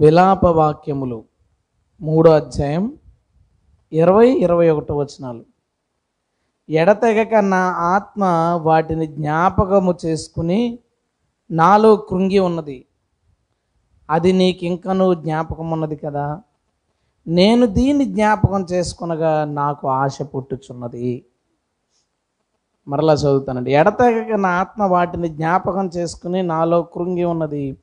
విలాప వాక్యములు మూడో అధ్యాయం ఇరవై ఇరవై ఒకటో వచనాలు. ఎడతెగక నా ఆత్మ వాటిని జ్ఞాపకము చేసుకుని నాలో కృంగి ఉన్నది. అది నీకింకను జ్ఞాపకం ఉన్నది కదా. నేను దీన్ని జ్ఞాపకం చేసుకునగా నాకు ఆశ పుట్టుచున్నది. మరలా చదువుతానండి. ఎడతెగక నా ఆత్మ వాటిని జ్ఞాపకం చేసుకుని నాలో కృంగి ఉన్నది.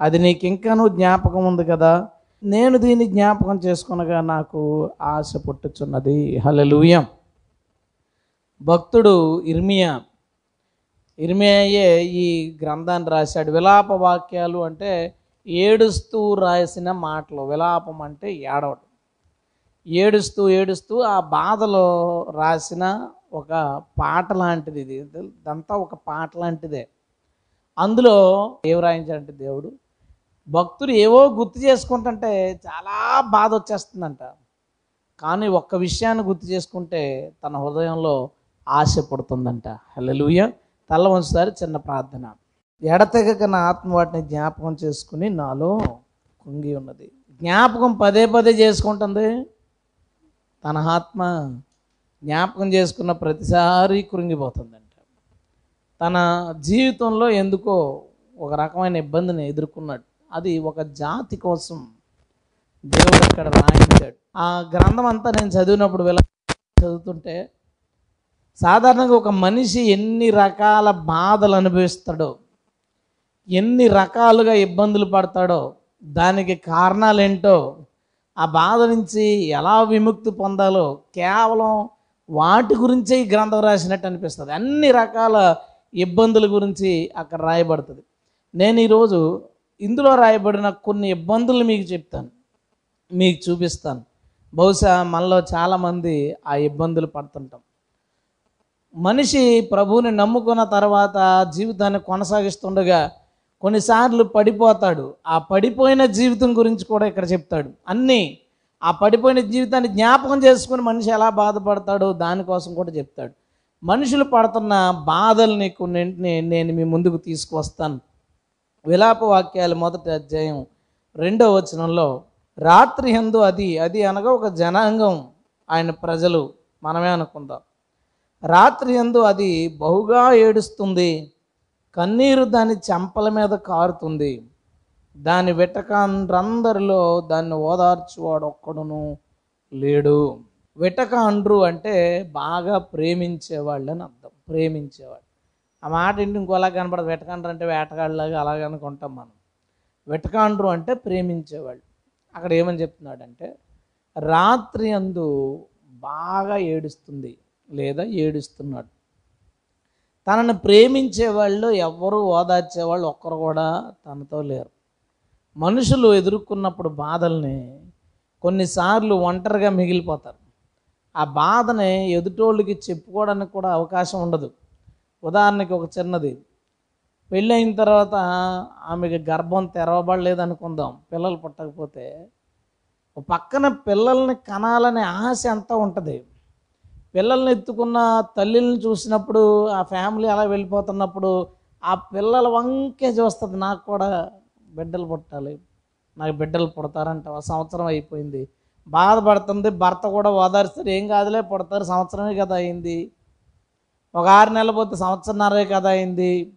అది నీకు నీకింకను జ్ఞాపకం ఉంది కదా. నేను దీన్ని జ్ఞాపకం చేసుకునగా నాకు ఆశ పుట్టుచున్నది. హలలుయం భక్తుడు ఇర్మియా. ఇర్మియాయే ఈ గ్రంథాన్ని రాశాడు. విలాప వాక్యాలు అంటే ఏడుస్తూ రాసిన మాటలు. విలాపం అంటే ఏడవడం ఏడుస్తూ ఏడుస్తూ ఆ బాధలో రాసిన ఒక పాట లాంటిది ఇది. ఇదంతా ఒక పాట లాంటిదే. అందులో ఏం రాయించాడంటే దేవుడు? భక్తులు ఏవో గుర్తు చేసుకుంటుంటే చాలా బాధ వచ్చేస్తుందంట. కానీ ఒక్క విషయాన్ని గుర్తు చేసుకుంటే తన హృదయంలో ఆశ పుడుతుందంట. హల్లెలూయ. తల్ల వంచుతారు చిన్న ప్రార్థన. ఎడతెగక నా ఆత్మ వాటిని జ్ఞాపకం చేసుకుని నాలో కుంగి ఉన్నది. జ్ఞాపకం పదే పదే చేసుకుంటుంది. తన ఆత్మ జ్ఞాపకం చేసుకున్న ప్రతిసారి కృంగిపోతుందంట. తన జీవితంలో ఎందుకో ఒక రకమైన ఇబ్బందిని ఎదుర్కొన్నాడు అది ఒక జాతి కోసం దేవుడు ఇక్కడ రాయించాడు. ఆ గ్రంథం అంతా నేను చదివినప్పుడు వెళ్ళ చదువుతుంటే సాధారణంగా ఒక మనిషి ఎన్ని రకాల బాధలు అనుభవిస్తాడో ఎన్ని రకాలుగా ఇబ్బందులు పడతాడో దానికి కారణాలేంటో ఆ బాధ నుంచి ఎలా విముక్తి పొందాలో కేవలం వాటి గురించే ఈ గ్రంథం రాసినట్టు అనిపిస్తుంది. అన్ని రకాల ఇబ్బందుల గురించి అక్కడ రాయబడుతుంది. నేను ఈరోజు ఇందులో రాయబడిన కొన్ని ఇబ్బందులు మీకు చెప్తాను. మీకు చూపిస్తాను. బహుశా మనలో చాలామంది ఆ ఇబ్బందులు పడుతుంటాం. మనిషి ప్రభువుని నమ్ముకున్న తర్వాత జీవితాన్ని కొనసాగిస్తుండగా కొన్నిసార్లు పడిపోతాడు. ఆ పడిపోయిన జీవితం గురించి కూడా ఇక్కడ చెప్తాడు. అన్నీ ఆ పడిపోయిన జీవితాన్ని జ్ఞాపకం చేసుకుని మనిషి ఎలా బాధపడతాడో దానికోసం కూడా చెప్తాడు. మనుషులు పడుతున్న బాధల్ని కొన్నింటిని నేను మీ ముందుకు తీసుకువస్తాను. విలాప వాక్యాలు మొదటి అధ్యాయం రెండో వచనంలో రాత్రి ఎందు అది అది అనగా ఒక జనాంగం ఆయన ప్రజలు. మనమే అనుకుందాం. రాత్రి ఎందు అది బహుగా ఏడుస్తుంది కన్నీరు దాని చెంపల మీద కారుతుంది దాని వెటకాండ్రందరిలో దాన్ని ఓదార్చువాడు ఒక్కడును లేడు. వెటకాండ్రు అంటే బాగా ప్రేమించేవాళ్ళు అని అర్థం ప్రేమించేవాడు. ఆ మాట ఇంటి ఇంకోలా కనపడదు. వెటకాండ్రు అంటే వేటగాళ్ళలాగా అలాగే అనుకుంటాం మనం. వెటకాండ్రు అంటే ప్రేమించేవాళ్ళు. అక్కడ ఏమని చెప్తున్నాడంటే రాత్రి అందు బాగా ఏడుస్తుంది లేదా ఏడుస్తున్నాడు. తనను ప్రేమించే వాళ్ళు ఎవ్వరూ ఓదార్చే వాళ్ళు ఒక్కరు కూడా తనతో లేరు. మనుషులు ఎదుర్కొన్నప్పుడు బాధల్ని కొన్నిసార్లు ఒంటరిగా మిగిలిపోతారు. ఆ బాధని ఎదుటోళ్ళకి చెప్పుకోవడానికి కూడా అవకాశం ఉండదు. ఉదాహరణకి ఒక చిన్నది. పెళ్ళైన తర్వాత ఆమెకి గర్భం తెరవబడలేదనుకుందాం పిల్లలు పుట్టకపోతే పక్కన పిల్లల్ని కనాలనే ఆశ ఎంత ఉంటుంది. పిల్లల్ని ఎత్తుకున్న తల్లిని చూసినప్పుడు ఆ ఫ్యామిలీ అలా వెళ్ళిపోతున్నప్పుడు ఆ పిల్లల వంకే చూస్తుంది నాకు కూడా బిడ్డలు పుట్టాలి నాకు బిడ్డలు పుడతారంట ఒక సంవత్సరం అయిపోయింది. బాధపడుతుంది భర్త కూడా ఓదార్స్తారు ఏం కాదులే పుడతారు సంవత్సరమే కదా అయింది. ఒక ఆరు నెలలు పోతే సంవత్సరన్నరే కదా అయింది.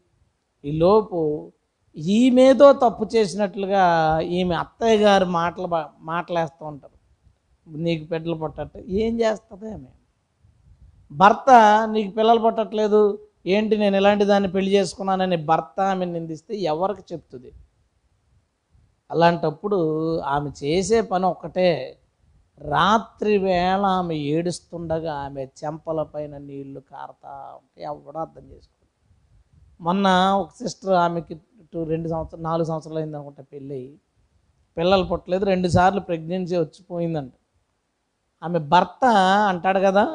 ఈ లోపు ఈమెదో తప్పు చేసినట్లుగా ఈమె అత్తయ్య గారు మాటలు బా- మాటలేస్తూ ఉంటారు. నీకు బిడ్డలు పుట్టట్టు ఏం చేస్తుంది ఆమె? భర్త నీకు పిల్లలు పుట్టట్లేదు ఏంటి నేను ఇలాంటి దాన్ని పెళ్ళి చేసుకున్నానని భర్త ఆమె నిందిస్తే ఎవరికి చెప్తుంది? అలాంటప్పుడు ఆమె చేసే పని ఒక్కటే. రాత్రి వేళ ఆమె ఏడుస్తుండగా ఆమె చెంపల పైన నీళ్ళు కారుతా ఉంటే ఎవడో అర్థం చేసుకోండి మొన్న ఒక సిస్టర్ ఆమెకి టూ రెండు సంవత్సరాలు నాలుగు సంవత్సరాలు అయింది అనుకుంటా పెళ్ళి పిల్లలు పుట్టలేదు రెండు సార్లు ప్రెగ్నెన్సీ వచ్చిపోయిందంట. ఆమె భర్త అంటాడు కదా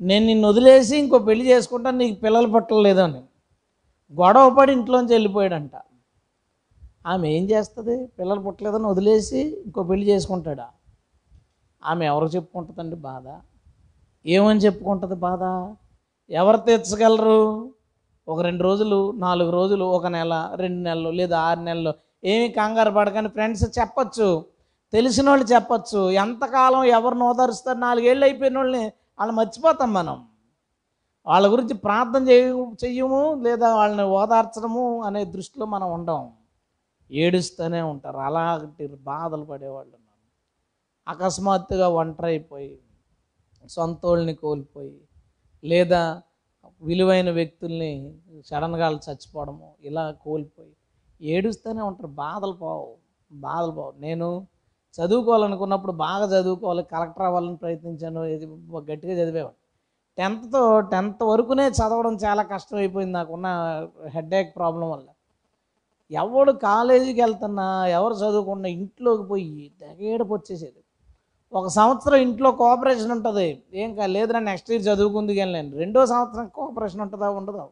నేను నిన్ను వదిలేసి ఇంకో పెళ్ళి చేసుకుంటాను నీకు పిల్లలు పుట్టలేదు అని. గొడవ పడి ఇంట్లోంచి వెళ్ళిపోయాడంట. ఆమె ఏం చేస్తుంది? పిల్లలు పుట్టలేదని వదిలేసి ఇంకో పెళ్ళి చేసుకుంటాడా? ఆమె ఎవరు చెప్పుకుంటుందండి బాధ? ఏమని చెప్పుకుంటుంది బాధ? ఎవరు తీర్చగలరు ఒక రెండు రోజులు నాలుగు రోజులు ఒక నెల రెండు నెలలు లేదా ఆరు నెలలు. ఏమి కంగారు పడకని ఫ్రెండ్స్ చెప్పచ్చు. తెలిసిన వాళ్ళు చెప్పచ్చు. ఎంతకాలం ఎవరిని ఓదారుస్తారు నాలుగేళ్ళు అయిపోయిన వాళ్ళని వాళ్ళు మర్చిపోతాం మనం. వాళ్ళ గురించి ప్రార్థన చేయ చెయ్యము లేదా వాళ్ళని ఓదార్చడము అనే దృష్టిలో మనం ఉండం. ఏడుస్తూనే ఉంటారు. అలాంటి బాధలు పడేవాళ్ళు అకస్మాత్తుగా ఒంటరైపోయి అయిపోయి సొంతోళ్ళని కోల్పోయి లేదా విలువైన వ్యక్తుల్ని సడన్గా చచ్చిపోవడము ఇలా కోల్పోయి ఏడుస్తూనే ఉంటారు. బాధలు పోవు బాధలు పోవు. నేను చదువుకోవాలనుకున్నప్పుడు బాగా చదువుకోవాలి కలెక్టర్ అవ్వాలని ప్రయత్నించాను ఇది గట్టిగా చదివేవాడు టెన్త్తో టెన్త్ వరకునే చదవడం చాలా కష్టం అయిపోయింది నాకున్న హెడేక్ ప్రాబ్లం వల్ల. ఎవడు కాలేజీకి వెళ్తున్నా ఎవరు చదువుకున్నా ఇంట్లోకి పోయి తెగేడపు వచ్చేసేది. ఒక సంవత్సరం ఇంట్లో కోఆపరేషన్ ఉంటుంది. ఏం కా లేదురా నెక్స్ట్ ఇయర్ చదువుకుందుకు వెళ్ళాను రెండో సంవత్సరం కోఆపరేషన్ ఉంటుందా ఉండదా?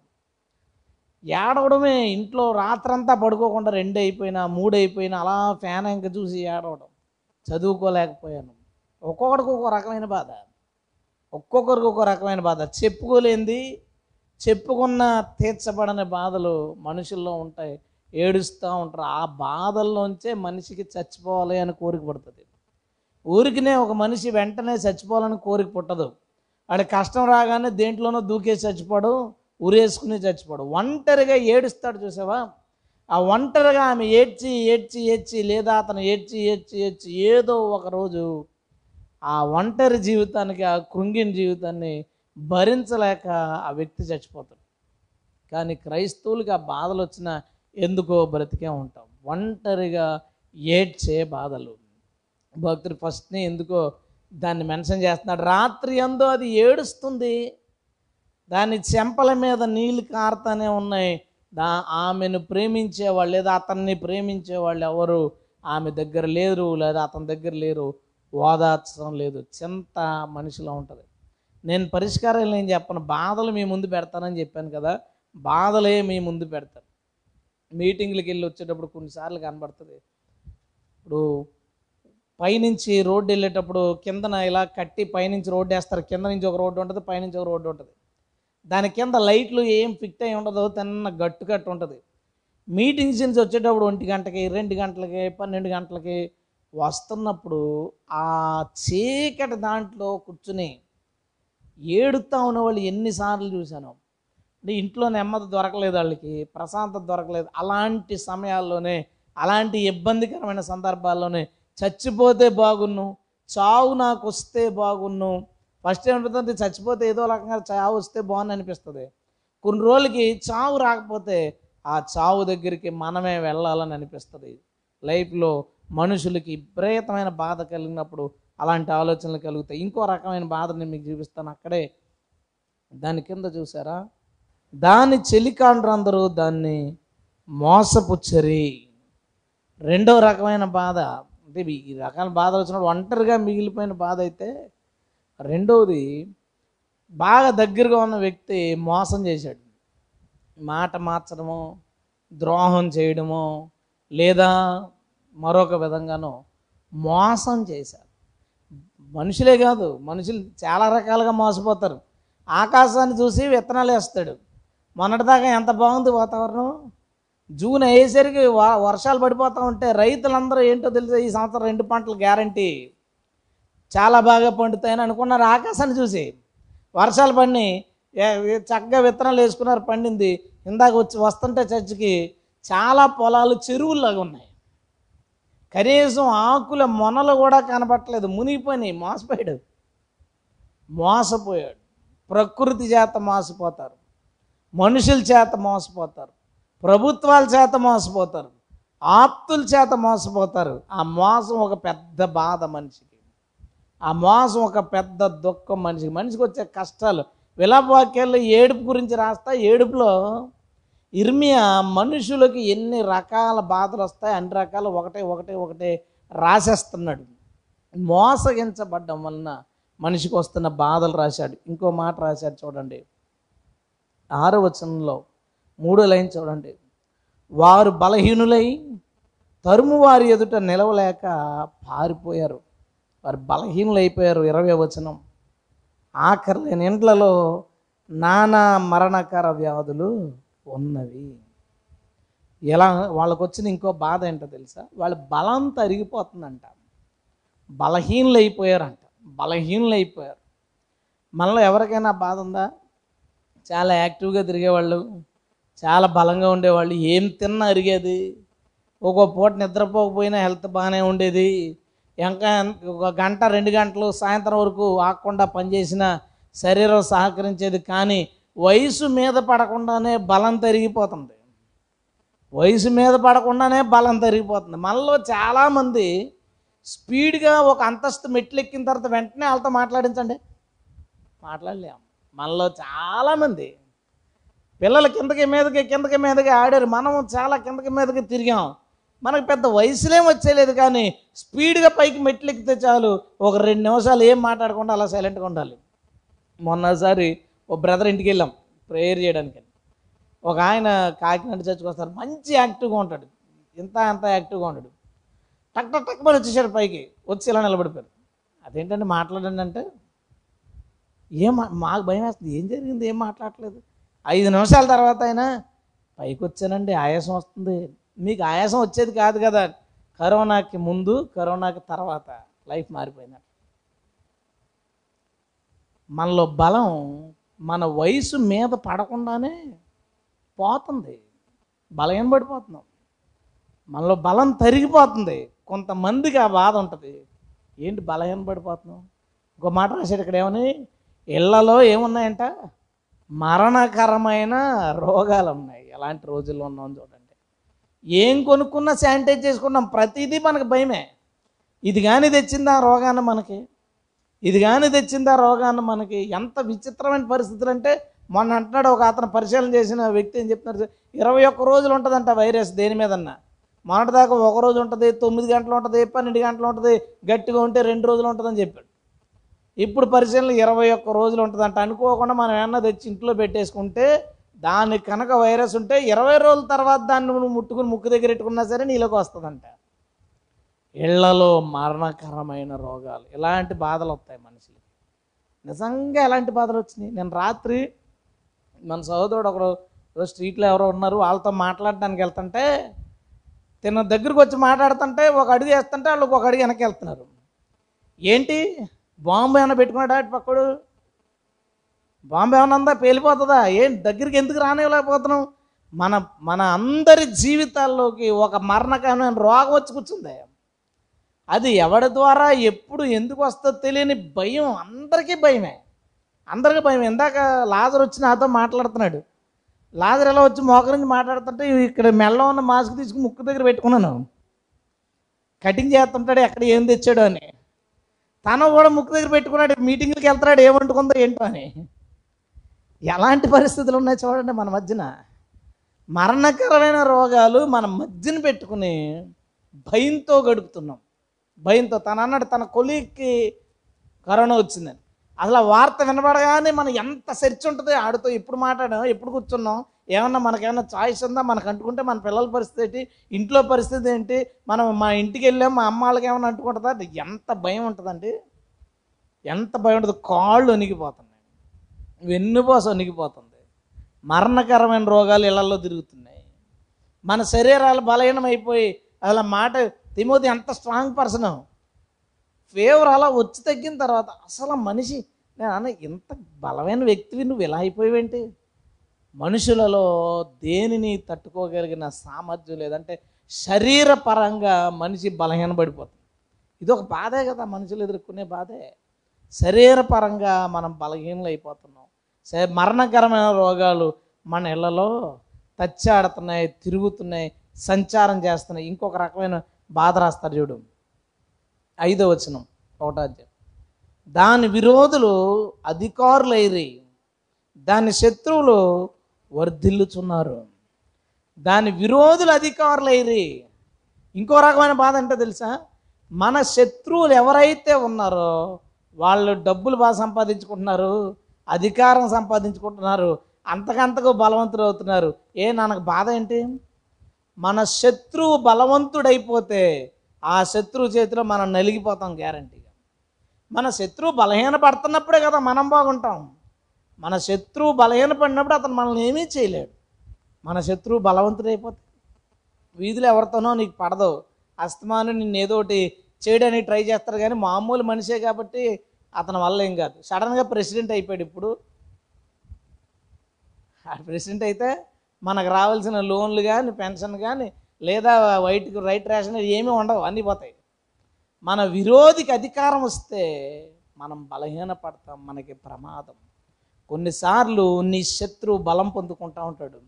ఏడవడమే. ఇంట్లో రాత్రంతా పడుకోకుండా రెండు అయిపోయినా మూడు అయిపోయినా అలా ఫ్యాన్ ఇంక చూసి ఏడవడం. చదువుకోలేకపోయాను. ఒక్కొక్కడికి ఒక్కో రకమైన బాధ. ఒక్కొక్కరికి ఒక్కో రకమైన బాధ. చెప్పుకోలేంది. చెప్పుకున్న తీర్చబడని బాధలు మనుషుల్లో ఉంటాయి. ఏడుస్తూ ఉంటారు. ఆ బాధల్లోంచే మనిషికి చచ్చిపోవాలి అని కోరిక పడుతుంది. ఊరికినే ఒక మనిషి వెంటనే చచ్చిపోవాలని కోరిక పుట్టదు. వాడి కష్టం రాగానే దేంట్లోనో దూకేసి చచ్చిపోడు ఉరేసుకుని చచ్చిపోడు. ఒంటరిగా ఏడుస్తాడు చూసావా? ఆ ఒంటరిగా ఆమె ఏడ్చి ఏడ్చి ఏడ్చి లేదా అతను ఏడ్చి ఏడ్చి ఏడ్చి ఏదో ఒకరోజు ఆ ఒంటరి జీవితానికి ఆ కృంగిన జీవితాన్ని భరించలేక ఆ వ్యక్తి చచ్చిపోతాడు. కానీ క్రైస్తవులకి ఆ బాధలు వచ్చినా ఎందుకో బ్రతికే ఉంటాం. ఒంటరిగా ఏడ్చే బాధలు భక్తుడు ఫస్ట్ని ఎందుకో దాన్ని మెన్షన్ చేస్తున్నాడు. రాత్రి అందు అది ఏడుస్తుంది. దాని చెంపల మీద నీళ్ళు కారుతానే ఉన్నాయి. దా ఆమెను ప్రేమించేవాళ్ళు లేదా అతన్ని ప్రేమించేవాళ్ళు ఎవరు? ఆమె దగ్గర లేరు లేదా అతని దగ్గర లేరు. ఓదార్చడం లేదు. చింత మనిషిలో ఉంటుంది. నేను పరిష్కారాలు నేను చెప్పను. బాధలు మీ ముందు పెడతానని చెప్పాను కదా. బాధలే మీ ముందు పెడతాను మీటింగ్లకి వెళ్ళి వచ్చేటప్పుడు కొన్నిసార్లు కనబడుతుంది. ఇప్పుడు పైనుంచి రోడ్డు వెళ్ళేటప్పుడు కిందన ఇలా కట్టి పైనుంచి రోడ్డు వేస్తారు. కింద నుంచి ఒక రోడ్డు ఉంటుంది పైనుంచి ఒక రోడ్డు ఉంటుంది. దాని కింద లైట్లు ఏం ఫిట్ అయి ఉండదు తిన్న గట్టు కట్టు ఉంటుంది. మీటింగ్స్ నుంచి వచ్చేటప్పుడు ఒంటి గంటకి రెండు గంటలకి పన్నెండు గంటలకి వస్తున్నప్పుడు ఆ చీకటి దాంట్లో కూర్చుని ఏడుతా ఉన్న వాళ్ళు ఎన్నిసార్లు చూశాను. అంటే ఇంట్లో నెమ్మది దొరకలేదు వాళ్ళకి ప్రశాంతత దొరకలేదు. అలాంటి సమయాల్లోనే అలాంటి ఇబ్బందికరమైన సందర్భాల్లోనే చచ్చిపోతే బాగున్ను చావు నాకు వస్తే బాగున్ను. ఫస్ట్ ఏమనిపిస్తుంది చచ్చిపోతే ఏదో రకంగా చావు వస్తే బాగుంది అనిపిస్తుంది. కొన్ని రోజులకి చావు రాకపోతే ఆ చావు దగ్గరికి మనమే వెళ్ళాలని అనిపిస్తుంది. లైఫ్లో మనుషులకి విపరీతమైన బాధ కలిగినప్పుడు అలాంటి ఆలోచనలు కలుగుతాయి. ఇంకో రకమైన బాధ నేను మీకు చూపిస్తాను అక్కడే. దాని కింద చూసారా? దాని చెలికాండ్రందరూ దాన్ని మోసపుచ్చరి. రెండో రకమైన బాధ అంటే ఈ రకాల బాధలు వచ్చినప్పుడు ఒంటరిగా మిగిలిపోయిన బాధ అయితే రెండవది బాగా దగ్గరగా ఉన్న వ్యక్తి మోసం చేశాడు. మాట మార్చడము ద్రోహం చేయడము లేదా మరొక విధంగానో మోసం చేశారు మనుషులే కాదు మనుషులు చాలా రకాలుగా మోసపోతారు. ఆకాశాన్ని చూసి విత్తనాలు వేస్తాడు. మొన్నటిదాకా ఎంత బాగుంది వాతావరణం? జూన్ అయ్యేసరికి వ- వర్షాలు పడిపోతూ ఉంటే రైతులందరూ ఏంటో తెలిసే ఈ సంవత్సరం రెండు పంటలు గ్యారంటీ. చాలా బాగా పండుతాయని అనుకున్నారు ఆకాశాన్ని చూసి. వర్షాలు పడిని చక్కగా విత్తనాలు వేసుకున్నారు పండింది. ఇందాక వచ్చి వస్తుంటే చర్చికి చాలా పొలాలు చెరువుల్లాగా ఉన్నాయి. కనీసం ఆకుల మొనలు కూడా కనపట్టలేదు మునిగిపోయినాయి మోసపోయాడు. మోసపోయాడు. ప్రకృతి చేత మోసపోతారు. మనుషుల చేత మోసపోతారు. ప్రభుత్వాల చేత మోసపోతారు. ఆప్తుల చేత మోసపోతారు. ఆ మోసం ఒక పెద్ద బాధ మనిషికి. ఆ మోసం ఒక పెద్ద దుఃఖం మనిషికి. మనిషికి వచ్చే కష్టాలు. విలాపవాక్యాల్లో ఏడుపు గురించి రాస్తా ఏడుపులో ఇర్మియా మనుషులకి ఎన్ని రకాల బాధలు వస్తాయి అన్ని రకాలు ఒకటే ఒకటే ఒకటే రాసేస్తున్నాడు. మోసగించబడ్డం వలన మనిషికి వస్తున్న బాధలు రాశాడు. ఇంకో మాట రాశాడు చూడండి. ఆరు వచనంలో మూడో లైన్ చూడండి. వారు బలహీనులై తరుము వారి ఎదుట నిలవలేక పారిపోయారు. వారు బలహీనులైపోయారు ఇరవై వచనం. ఆఖరి లేని ఇండ్లలో నానా మరణకర వ్యాధులు ఉన్నవి. ఎలా వాళ్ళకు వచ్చిన ఇంకో బాధ ఏంటో తెలుసా? వాళ్ళ బలం తరిగిపోతుందంట. బలహీనలు అయిపోయారంట బలహీనులు అయిపోయారు మనలో ఎవరికైనా బాధ ఉందా? చాలా యాక్టివ్గా తిరిగేవాళ్ళు. చాలా బలంగా ఉండేవాళ్ళు. ఏం తిన్నా అరిగేది. ఒక్కో పూట నిద్రపోకపోయినా హెల్త్ బాగానే ఉండేది. ఇంకా ఒక గంట రెండు గంటలు సాయంత్రం వరకు ఆకుండా పనిచేసిన శరీరం సహకరించేది. కానీ వయసు మీద పడకుండానే బలం తరిగిపోతుంది. వయసు మీద పడకుండానే బలం తరిగిపోతుంది. మనలో చాలామంది స్పీడ్గా ఒక అంతస్తు మెట్లు ఎక్కిన తర్వాత వెంటనే వాళ్ళతో మాట్లాడించండి. మాట్లాడలేం. మనలో చాలామంది పిల్లలు కిందకి మీదకి కిందకి మీదకి ఆడారు. మనం చాలా కిందకి మీదకి తిరిగాం. మనకు పెద్ద వయసులేం వచ్చేలేదు కానీ స్పీడ్గా పైకి మెట్లు ఎక్కితే చాలు. ఒక రెండు నిమిషాలు ఏం మాట్లాడకుండా అలా సైలెంట్గా ఉండాలి. మొన్నసారి ఓ బ్రదర్ ఇంటికి వెళ్ళాం ప్రేయర్ చేయడానికి. ఒక ఆయన కాకినాడ చర్చకు వస్తారు. మంచి యాక్టివ్గా ఉంటాడు. ఇంత అంత యాక్టివ్గా ఉంటాడు టక్ టక్ టక్ మరి వచ్చేసాడు పైకి. వచ్చి ఇలా నిలబడిపోయారు అదేంటంటే మాట్లాడండి అంటే? ఏం మాకు భయం వేస్తుంది. ఏం జరిగింది? ఏం మాట్లాడలేదు ఐదు నిమిషాల తర్వాత అయినా పైకి వచ్చానండి ఆయాసం వస్తుంది. మీకు ఆయాసం వచ్చేది కాదు కదా కరోనాకి ముందు కరోనాకి తర్వాత లైఫ్ మారిపోయింది మనలో బలం మన వయసు మీద పడకుండానే పోతుంది. బలహీన పడిపోతున్నాం. మనలో బలం తరిగిపోతుంది. కొంతమందికి ఆ బాధ ఉంటుంది. ఏంటి బలహీన పడిపోతున్నాం? ఇంకో మాట రాశాడు ఇక్కడ ఏమని? ఇళ్ళలో ఏమున్నాయంట? మరణకరమైన రోగాలు ఉన్నాయి ఎలాంటి రోజుల్లో ఉన్నాం చూడండి. ఏం కొనుక్కున్నా శానిటైజ్ చేసుకున్నాం ప్రతిదీ మనకు భయమే. ఇది కానీ తెచ్చిందా ఆ రోగాన్ని మనకి? ఇది కానీ తెచ్చిందా రోగాన్ని మనకి? ఎంత విచిత్రమైన పరిస్థితులు అంటే మొన్న అంటున్నాడు ఒక అతను పరిశీలన చేసిన వ్యక్తి ఏం చెప్తున్నారు ఇరవై ఒక్క రోజులు ఉంటుందంట వైరస్ దేని మీదన్నా. మొన్నటిదాకా ఒక రోజు ఉంటుంది తొమ్మిది గంటలు ఉంటుంది పన్నెండు గంటలు ఉంటుంది గట్టిగా ఉంటే రెండు రోజులు ఉంటుందని చెప్పాడు. ఇప్పుడు పరిశీలన ఇరవై ఒక్క రోజులు ఉంటుందంట. అనుకోకుండా మనం ఏమన్నా తెచ్చి ఇంట్లో పెట్టేసుకుంటే దానికి కనుక వైరస్ ఉంటే ఇరవై రోజుల తర్వాత దాన్ని నువ్వు ముట్టుకుని ముక్కు దగ్గర పెట్టుకున్నా సరే నీలోకి వస్తుందంట. ఇళ్ళలో మరణకరమైన రోగాలు ఇలాంటి బాధలు వస్తాయి మనుషులకి. నిజంగా ఎలాంటి బాధలు వచ్చినాయి? నేను రాత్రి మన సహోదరుడు ఒకడు స్ట్రీట్లో ఎవరో ఉన్నారు వాళ్ళతో మాట్లాడడానికి వెళ్తుంటే తిన్న దగ్గరికి వచ్చి మాట్లాడుతుంటే ఒక అడుగు వేస్తుంటే వాళ్ళు ఒక అడుగు వెనక్కి వెళ్తున్నారు. ఏంటి? బాంబు ఏమైనా పెట్టుకున్నాడా అటు పక్కడు? బాంబు ఏమైనా ఉందా? పేలిపోతుందా? ఏం దగ్గరికి ఎందుకు రానివ్వలేకపోతున్నాం మన మన అందరి జీవితాల్లోకి ఒక మరణకరమైన రోగం వచ్చి కూర్చుంది. అది ఎవడి ద్వారా ఎప్పుడు ఎందుకు వస్తుందో తెలియని భయం అందరికీ భయమే. అందరికీ భయం ఇందాక లాజర్ వచ్చి నాతో మాట్లాడుతున్నాడు. లాజర్ ఎలా వచ్చి మోకరించి మాట్లాడుతుంటే ఇక్కడ మెల్ల ఉన్న మాస్క్ తీసుకుని ముక్కు దగ్గర పెట్టుకున్నాను. కటింగ్ చేస్తుంటాడు ఎక్కడ ఏం తెచ్చాడు అని. తను కూడా ముక్కు దగ్గర పెట్టుకున్నాడు మీటింగ్కి వెళ్తున్నాడు ఏమంటుకుందో ఏంటో అని. ఎలాంటి పరిస్థితులు ఉన్నాయి చూడండి మన మధ్యన. మరణకరమైన రోగాలు మన మధ్యన పెట్టుకుని భయంతో గడుపుతున్నాం. భయంతో తన అన్నాడు తన కొలీగ్కి కరోనా వచ్చిందని. అసలు ఆ వార్త వినబడగానే మనం ఎంత సెర్చ్ ఉంటుంది ఆడితో ఎప్పుడు మాట్లాడాం ఎప్పుడు కూర్చున్నాం ఏమన్నా మనకేమన్నా చాయిస్ ఉందా? మనకు అంటుకుంటే మన పిల్లల పరిస్థితి ఏంటి? ఇంట్లో పరిస్థితి ఏంటి? మనం మా ఇంటికి వెళ్ళాం మా అమ్మ వాళ్ళకి ఏమన్నా అంటుకుంటుందా? ఎంత భయం ఉంటుందండి? ఎంత భయం ఉంటుంది? కాళ్ళు వణికిపోతున్నాయి. వెన్నుపోస వణికిపోతుంది. మరణకరమైన రోగాలు ఇళ్ళలో తిరుగుతున్నాయి. మన శరీరాలు బలహీనమైపోయి అలా మాట తిమోతి ఎంత స్ట్రాంగ్ పర్సన్ ఫేవర్ అలా వచ్చి తగ్గిన తర్వాత అసలు మనిషి నేను అన్న ఇంత బలమైన వ్యక్తివి నువ్వు ఇలా అయిపోయావేంటి? మనుషులలో దేనిని తట్టుకోగలిగిన సామర్థ్యం లేదంటే శరీరపరంగా మనిషి బలహీనపడిపోతుంది. ఇది ఒక బాధే కదా మనుషులు ఎదుర్కొనే బాధే. శరీరపరంగా మనం బలహీనలు అయిపోతున్నాం మరణకరమైన రోగాలు మన ఇళ్ళలో తచ్చాడుతున్నాయి తిరుగుతున్నాయి సంచారం చేస్తున్నాయి. ఇంకొక రకమైన బాధ రాస్తారు చూడు. ఐదో వచనం ఒకటాధ్యం దాని విరోధులు అధికారులైరి దాని శత్రువులు వర్ధిల్లుచున్నారు. దాని విరోధులు అధికారులైరి. ఇంకో రకమైన బాధ అంటే తెలుసా? మన శత్రువులు ఎవరైతే ఉన్నారో వాళ్ళు డబ్బులు బాగా సంపాదించుకుంటున్నారు అధికారం సంపాదించుకుంటున్నారు అంతకంతకు బలవంతులు అవుతున్నారు. ఏ నాకు బాధ ఏంటి? మన శత్రువు బలవంతుడైపోతే ఆ శత్రువు చేతిలో మనం నలిగిపోతాం గ్యారంటీగా. మన శత్రువు బలహీన పడుతున్నప్పుడే కదా మనం బాగుంటాం. మన శత్రువు బలహీనపడినప్పుడు అతను మనల్ని ఏమీ చేయలేడు. మన శత్రువు బలవంతుడైపోతాడు వీధిలో ఎవరితోనో నీకు పడదు. అస్తమాను నిన్ను ఏదో ఒకటి చేయడానికి ట్రై చేస్తారు కానీ మామూలు మనిషే కాబట్టి అతని వల్ల ఏం కాదు. సడన్గా ప్రెసిడెంట్ అయిపోయాడు ఇప్పుడు. ఆ ప్రెసిడెంట్ అయితే మనకు రావాల్సిన లోన్లు కానీ పెన్షన్ కానీ లేదా వైట్ రైట్ రేషన్ ఏమీ ఉండవు. అన్నీ పోతాయి. మన విరోధికి అధికారం వస్తే మనం బలహీనపడతాం మనకి ప్రమాదం. కొన్నిసార్లు నీ శత్రువు బలం పొందుకుంటూ ఉంటాడు.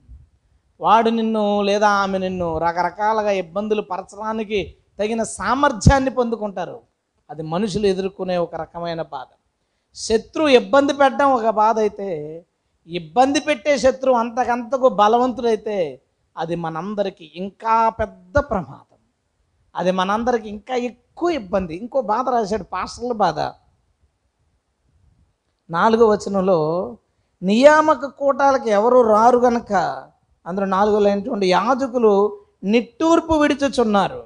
వాడు నిన్ను లేదా ఆమె నిన్ను రకరకాలుగా ఇబ్బందులు పరచడానికి తగిన సామర్థ్యాన్ని పొందుకుంటారు. అది మనుషులు ఎదుర్కొనే ఒక రకమైన బాధ. శత్రువు ఇబ్బంది పెట్టడం ఒక బాధ అయితే ఇబ్బంది పెట్టే శత్రువు అంతకంతకు బలవంతుడైతే అది మనందరికీ ఇంకా పెద్ద ప్రమాదం. అది మనందరికి ఇంకా ఎక్కువ ఇబ్బంది. ఇంకో బాధ రాశాడు పాస్టర్ల బాధ. నాలుగో వచనంలో నియామక కూటాలకు ఎవరు రారు గనక అందులో నాలుగో లైన్ యాజకులు నిట్టూర్పు విడిచుచున్నారు.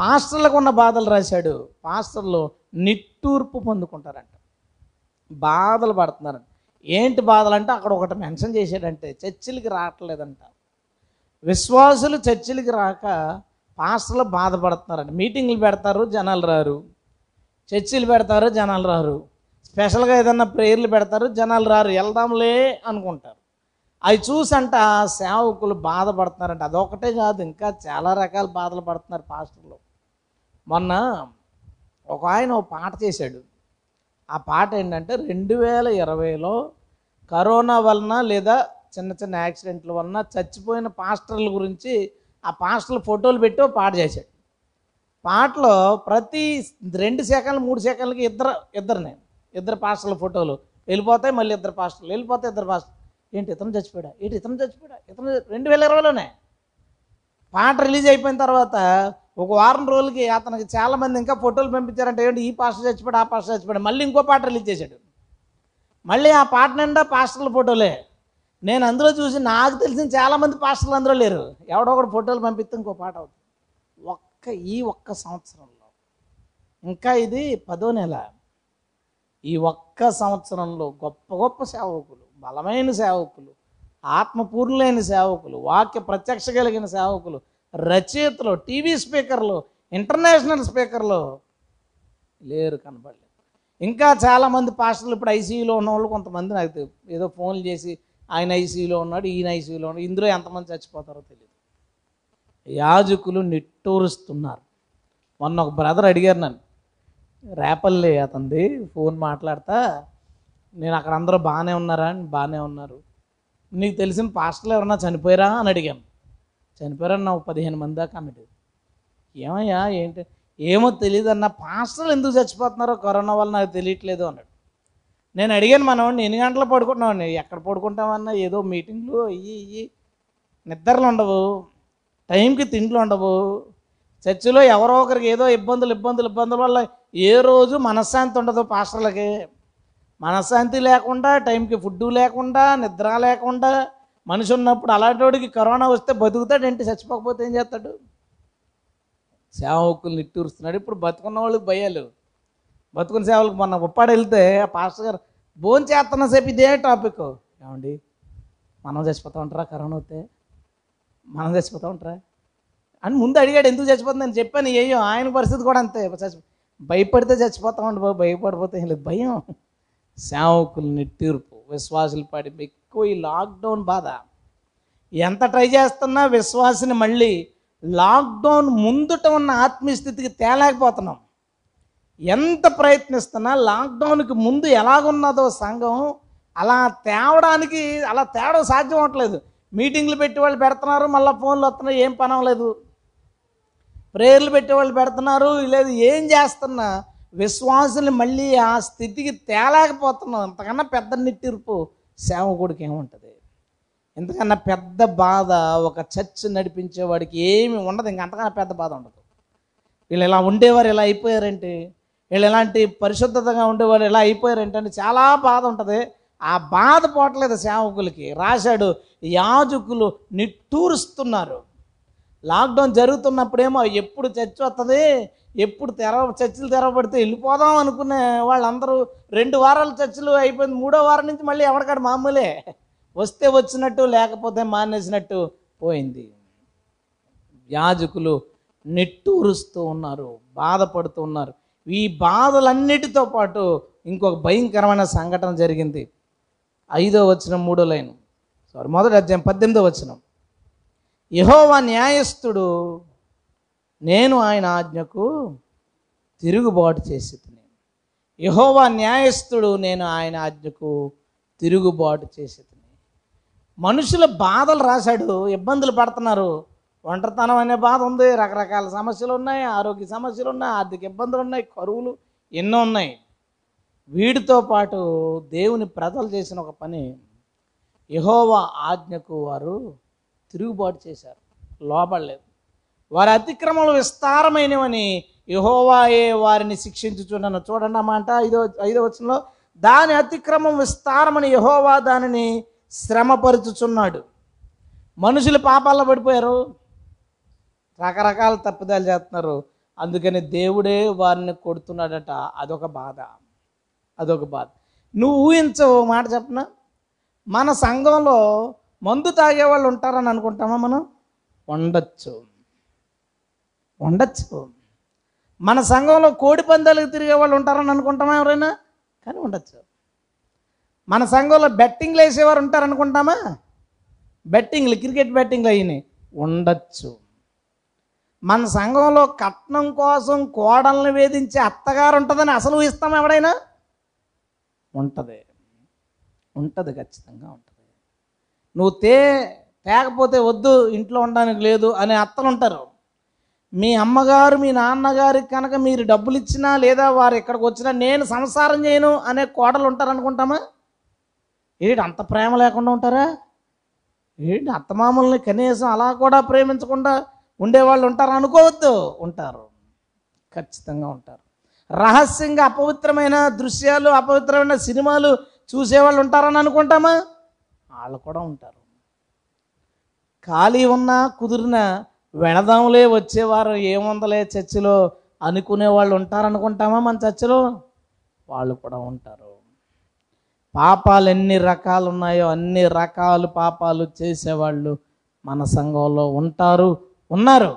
పాస్టర్లకు ఉన్న బాధలు రాశాడు పాస్టర్లు నిట్టూర్పు పొందుకుంటారంట. బాధలు పడుతున్నారంట. ఏంటి బాధలు అంటే అక్కడ ఒకటి మెన్షన్ చేశాడంటే చర్చిలకి రావట్లేదంట. విశ్వాసులు చర్చిలకి రాక పాస్టర్లు బాధపడుతున్నారంట. మీటింగ్లు పెడతారు జనాలు రారు. చర్చిలు పెడతారు జనాలు రారు. స్పెషల్గా ఏదన్నా ప్రేయర్లు పెడతారు జనాలు రారు వెళ్దాంలే అనుకుంటారు. అవి చూసంట సేవకులు బాధపడుతున్నారంట. అదొకటే కాదు ఇంకా చాలా రకాల బాధలు పడుతున్నారు పాస్టర్లు. మొన్న ఒక ఆయన ఒక పాట చేశాడు. ఆ పాట ఏంటంటే రెండు వేల ఇరవైలో కరోనా వలన లేదా చిన్న చిన్న యాక్సిడెంట్ల వలన చచ్చిపోయిన పాస్టర్ల గురించి ఆ పాస్టర్ల ఫోటోలు పెట్టి పాట చేశాడు. పాటలో ప్రతి రెండు సెకండ్లు మూడు సెకండ్లకి ఇద్దరు ఇద్దరు నేను ఇద్దరు పాస్టర్ల ఫోటోలు. వెళ్ళిపోతాయి మళ్ళీ ఇద్దరు పాస్టర్లు. వెళ్ళిపోతాయి ఇద్దరు పాస్టర్లు. ఏంటి ఇతను చచ్చిపోయాడా? ఏంటి ఇతను చచ్చిపోయాడా? ఇతను రెండు వేల ఇరవైలోనే. పాట రిలీజ్ అయిపోయిన తర్వాత ఒక వారం రోజులకి అతనికి చాలామంది ఇంకా ఫోటోలు పంపించారంటే ఏంటి? ఈ పాస్టర్ చచ్చిపోయాడు ఆ పాస్టర్ చచ్చిపోయాడు. మళ్ళీ ఇంకో పాట రిలీజ్ చేశాడు. మళ్ళీ ఆ పాట నిండా పాస్టర్ల ఫోటోలే. నేను అందులో చూసి నాకు తెలిసిన చాలామంది పాస్టర్లు అందులో లేరు. ఎవడో ఒకడు ఫోటోలు పంపిస్తే ఇంకో పాట అవుతుంది. ఒక్క ఈ ఒక్క సంవత్సరంలో. ఇంకా ఇది పదో నెల. ఈ ఒక్క సంవత్సరంలో గొప్ప గొప్ప సేవకులు బలమైన సేవకులు ఆత్మపూర్ణులైన సేవకులు వాక్య ప్రత్యక్ష కలిగిన సేవకులు రచయితలు టీవీ స్పీకర్లు ఇంటర్నేషనల్ స్పీకర్లు లేరు కనబడలేదు ఇంకా చాలామంది పాస్టర్లు ఇప్పుడు ఐసీయూలో ఉన్న వాళ్ళు కొంతమంది నాకు ఏదో ఫోన్లు చేసి ఆయన ఐసీయూలో ఉన్నాడు ఈయన ఐసీయూలో ఉన్నాడు ఇందులో ఎంతమంది చచ్చిపోతారో తెలియదు యాజకులు నిట్టూరుస్తున్నారు. మొన్న ఒక బ్రదర్ అడిగారు నన్ను రేపల్లి అతంది ఫోన్ మాట్లాడతా నేను అక్కడ అందరూ బాగానే ఉన్నారా అని బాగానే ఉన్నారు. నీకు తెలిసిన పాస్టర్లు ఎవరన్నా చనిపోయారా అని అడిగాను. చనిపోయారని నాకు పదిహేను మంది దాకా అన్నాడు. ఏమయ్యా ఏంటి? ఏమో తెలియదు అన్న పాస్టర్లు ఎందుకు చచ్చిపోతున్నారో కరోనా వల్ల నాకు తెలియట్లేదు అన్నాడు. నేను అడిగాను మనం ఎన్ని గంటలు పడుకుంటున్నామండి ఎక్కడ పడుకుంటామన్నా ఏదో మీటింగ్లు ఇయ్యి ఇయ్యి. నిద్రలు ఉండవు టైంకి తిండ్లు ఉండవు. చర్చిలో ఎవరో ఒకరికి ఏదో ఇబ్బందులు ఇబ్బందులు ఇబ్బందుల వల్ల ఏ రోజు మనశ్శాంతి ఉండదు పాస్టర్లకి. మనశ్శాంతి లేకుండా టైంకి ఫుడ్ లేకుండా నిద్ర లేకుండా మనిషి ఉన్నప్పుడు అలాంటి వాడికి కరోనా వస్తే బతుకుతాడు ఏంటి? చచ్చిపోకపోతే ఏం చేస్తాడు? సేవకులు నిట్టూరుస్తున్నాడు ఇప్పుడు బతుకున్న వాళ్ళకి భయాలు. బతుకున్న సేవలకు మొన్న ఉప్పాడు వెళ్తే ఆ పాస్టర్ గారు భోజనం చేస్తున్న సేపు ఇదే టాపిక్. ఏమండి? మనం చచ్చిపోతా ఉంటారా? కరోనా వస్తే? మనం చచ్చిపోతా ఉంటారా? అని ముందు అడిగాడు ఎందుకు చచ్చిపోతుంది నేను చెప్పాను ఏయో ఆయన పరిస్థితి కూడా అంతే. చచ్చి భయపడితే చచ్చిపోతామండి బాబు భయపడిపోతే ఏం లేదు భయం. సేవకులు తీర్పు విశ్వాసులు పడి ఎక్కువ ఈ లాక్డౌన్ బాధ. ఎంత ట్రై చేస్తున్నా విశ్వాసిని మళ్ళీ లాక్డౌన్ ముందుట ఉన్న ఆత్మీయస్థితికి తేలేకపోతున్నాం. ఎంత ప్రయత్నిస్తున్నా లాక్డౌన్కి ముందు ఎలాగున్నదో సంఘం అలా తేవడానికి అలా తేవడం సాధ్యం అవ్వట్లేదు. మీటింగ్లు పెట్టి వాళ్ళు పెడుతున్నారు మళ్ళీ ఫోన్లు వస్తున్నాయి ఏం పనం లేదు ప్రేయర్లు పెట్టేవాళ్ళు పెడుతున్నారు లేదు ఏం చేస్తున్నా విశ్వాసులు మళ్ళీ ఆ స్థితికి తేలేకపోతున్నాం అంతకన్నా పెద్ద నిట్టిర్పు సేవకుడికి ఏముంటుంది? ఇంతకన్నా పెద్ద బాధ ఒక చర్చ్ నడిపించేవాడికి ఏమి ఉండదు. ఇంక అంతకన్నా పెద్ద బాధ ఉండదు. వీళ్ళు ఇలా ఉండేవారు ఇలా అయిపోయారంటే వీళ్ళు ఎలాంటి పరిశుద్ధతగా ఉండేవారు ఇలా అయిపోయారంటే చాలా బాధ ఉంటుంది. ఆ బాధ పోవట్లేదు సేవకులకి. రాశాడు యాజకులు నిట్టూరుస్తున్నారు. లాక్డౌన్ జరుగుతున్నప్పుడేమో ఎప్పుడు చర్చ్ వస్తుంది ఎప్పుడు తెర చర్చిలు తెరవబడితే వెళ్ళిపోదాం అనుకునే వాళ్ళందరూ రెండు వారాలు చర్చలు అయిపోయింది మూడో వారం నుంచి మళ్ళీ ఎవరికాడ మామూలే. వస్తే వచ్చినట్టు లేకపోతే మానేసినట్టు పోయింది. యాజకులు నిట్టూరుస్తూ ఉన్నారు బాధపడుతూ ఉన్నారు. ఈ బాధలన్నిటితో పాటు ఇంకొక భయంకరమైన సంఘటన జరిగింది. ఐదో వచ్చిన మూడో లైన్. సారీ మొదటి అధ్యాయం పద్దెనిమిదో వచ్చినాం యహోవా న్యాయస్థుడు నేను ఆయన ఆజ్ఞకు తిరుగుబాటు చేసి యహోవా న్యాయస్థుడు నేను ఆయన ఆజ్ఞకు తిరుగుబాటు చేసి మనుషుల బాధలు రాశాడు ఇబ్బందులు పడుతున్నారు. ఒంటరితనం అనే బాధ ఉంది రకరకాల సమస్యలు ఉన్నాయి ఆరోగ్య సమస్యలు ఉన్నాయి ఆర్థిక ఇబ్బందులు ఉన్నాయి కరువులు ఎన్నో ఉన్నాయి. వీటితో పాటు దేవుని ప్రజలు చేసిన ఒక పని యహోవా ఆజ్ఞకు వారు తిరుగుబాటు చేశారు. లోపడలేదు వారి అతిక్రమలు విస్తారమైనవని యహోవాయే వారిని శిక్షించుచున్నాను చూడండి అన్నమాట ఐదో ఐదో వచనంలో దాని అతిక్రమం విస్తారమని యహోవా దానిని శ్రమపరుచుచున్నాడు. మనుషులు పాపాల్లో పడిపోయారు. రకరకాల తప్పిదాలు చేస్తున్నారు. అందుకని దేవుడే వారిని కొడుతున్నాడట. అదొక బాధ. అదొక బాధ. నువ్వు ఊహించవు. మాట చెప్పనా? మన సంఘంలో మందు తాగే వాళ్ళు ఉంటారని అనుకుంటామా మనం? ఉండొచ్చు ఉండొచ్చు మన సంఘంలో కోడి పందాలకు తిరిగే వాళ్ళు ఉంటారని అనుకుంటామా ఎవరైనా? కానీ ఉండొచ్చు మన సంఘంలో బెట్టింగ్లు వేసేవారు ఉంటారనుకుంటామా బెట్టింగ్లు క్రికెట్ బెట్టింగ్లు అయినాయి. ఉండొచ్చు మన సంఘంలో కట్నం కోసం కోడల్ని వేధించే అత్తగారు ఉంటుందని అసలు ఇస్తాం ఎవడైనా? ఉంటుంది. ఉంటుంది ఖచ్చితంగా ఉంటుంది. నువ్వు తే తేకపోతే వద్దు ఇంట్లో ఉండడానికి లేదు అనే అత్తలు ఉంటారు మీ అమ్మగారు మీ నాన్నగారికి కనుక మీరు డబ్బులు ఇచ్చినా లేదా వారు ఇక్కడికి వచ్చినా నేను సంసారం చేయను అనే కోడలు ఉంటారు అనుకుంటామా ఏంటి అంత ప్రేమ లేకుండా ఉంటారా? ఏంటి అత్తమామల్ని కనీసం అలా కూడా ప్రేమించకుండా ఉండేవాళ్ళు ఉంటారు అనుకోవద్దు? ఉంటారు. ఖచ్చితంగా ఉంటారు. రహస్యంగా అపవిత్రమైన దృశ్యాలు అపవిత్రమైన సినిమాలు చూసేవాళ్ళు ఉంటారని అనుకుంటామా? వాళ్ళు కూడా ఉంటారు. ఖాళీ ఉన్నా కుదిరిన వెళదాములే వచ్చేవారు ఏముందలే చర్చిలో అనుకునే వాళ్ళు ఉంటారనుకుంటామా మన చర్చిలో? వాళ్ళు కూడా ఉంటారు. పాపాలు ఎన్ని రకాలు ఉన్నాయో అన్ని రకాలు పాపాలు చేసేవాళ్ళు మన సంఘంలో ఉంటారు ఉన్నారు.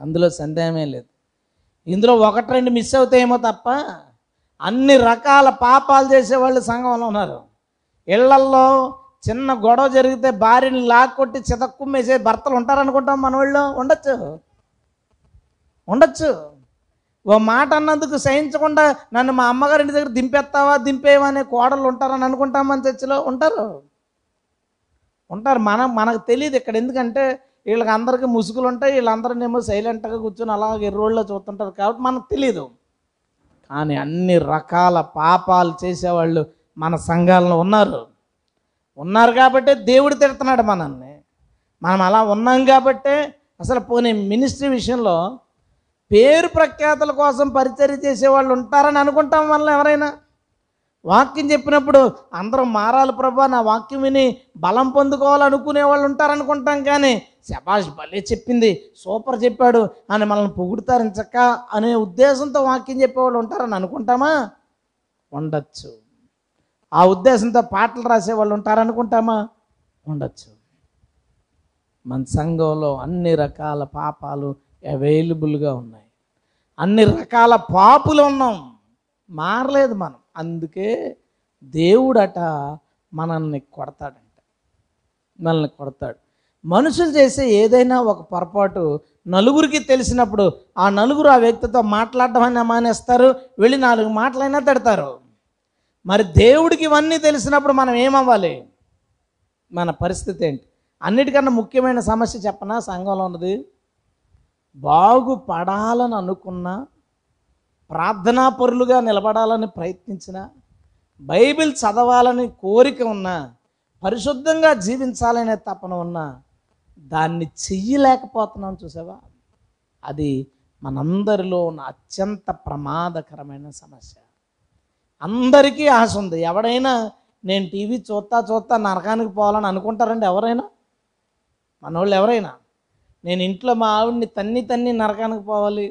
అందులో సందేహమే లేదు. ఇందులో ఒకటి రెండు మిస్ అవుతాయేమో తప్ప అన్ని రకాల పాపాలు చేసేవాళ్ళు సంఘంలో ఉన్నారు. ఇళ్ళల్లో చిన్న గొడవ జరిగితే భార్యని లాక్కొట్టి చితక్కుమ్మేసే భర్తలు ఉంటారనుకుంటాం మన వాళ్ళు ఉండొచ్చు. ఉండొచ్చు. ఓ మాట అన్నందుకు సహించకుండా నన్ను మా అమ్మగారింటి దగ్గర దింపేస్తావా దింపేవా అనే కోడలు ఉంటారని అనుకుంటాం మన చర్చిలో? ఉంటారు. ఉంటారు. మనం మనకు తెలియదు ఇక్కడ. ఎందుకంటే వీళ్ళకి అందరికీ ముసుగులు ఉంటాయి. వీళ్ళందరినేమో సైలెంట్గా కూర్చొని అలాగే ఎర్రోళ్ళలో చూస్తుంటారు. కాబట్టి మనకు తెలియదు కానీ అన్ని రకాల పాపాలు చేసేవాళ్ళు మన సంఘాలలో ఉన్నారు. ఉన్నారు కాబట్టే దేవుడు తిడుతున్నాడు మనల్ని. మనం అలా ఉన్నాం కాబట్టే అసలు పోనీ మినిస్ట్రీ విషయంలో పేరు ప్రఖ్యాతుల కోసం పరిచర్య చేసేవాళ్ళు ఉంటారని అనుకుంటాం వల్ల ఎవరైనా. వాక్యం చెప్పినప్పుడు అందరూ మారాలి ప్రభా నా వాక్యం విని బలం పొందుకోవాలనుకునే వాళ్ళు ఉంటారనుకుంటాం కానీ శబాష్ భలే చెప్పింది సూపర్ చెప్పాడు అని మనల్ని పొగుడుతారని చక్క అనే ఉద్దేశంతో వాక్యం చెప్పేవాళ్ళు ఉంటారని అనుకుంటామా? ఉండొచ్చు. ఆ ఉద్దేశంతో పాటలు రాసే వాళ్ళు ఉంటారనుకుంటామా? ఉండొచ్చు. మన సంఘంలో అన్ని రకాల పాపాలు అవైలబుల్గా ఉన్నాయి. అన్ని రకాల పాపులు ఉన్నాం. మారలేదు మనం. అందుకే దేవుడట మనల్ని కొడతాడంట. మనల్ని కొడతాడు. మనుషులు చేసే ఏదైనా ఒక పొరపాటు నలుగురికి తెలిసినప్పుడు ఆ నలుగురు ఆ వ్యక్తితో మాట్లాడడం అయినా మానేస్తారు. వెళ్ళి నాలుగు మాటలైనా తిడతారు. మరి దేవుడికి ఇవన్నీ తెలిసినప్పుడు మనం ఏమవ్వాలి? మన పరిస్థితి ఏంటి? అన్నిటికన్నా ముఖ్యమైన సమస్య చెప్పనా? సంఘంలో ఉన్నది. బాగుపడాలని అనుకున్నా ప్రార్థనా పరులుగా నిలబడాలని ప్రయత్నించిన బైబిల్ చదవాలని కోరిక ఉన్నా పరిశుద్ధంగా జీవించాలనే తపన ఉన్నా దాన్ని చెయ్యలేకపోతున్నాం చూసావా? అది మనందరిలో ఉన్న అత్యంత ప్రమాదకరమైన సమస్య. అందరికీ ఆశ ఉంది. ఎవడైనా నేను టీవీ చూస్తా చూస్తా నరకానికి పోవాలని అనుకుంటారండి ఎవరైనా? మనోళ్ళు ఎవరైనా? నేను ఇంట్లో మా ఆవిడ్ని తన్ని తన్ని నరకానికి పోవాలి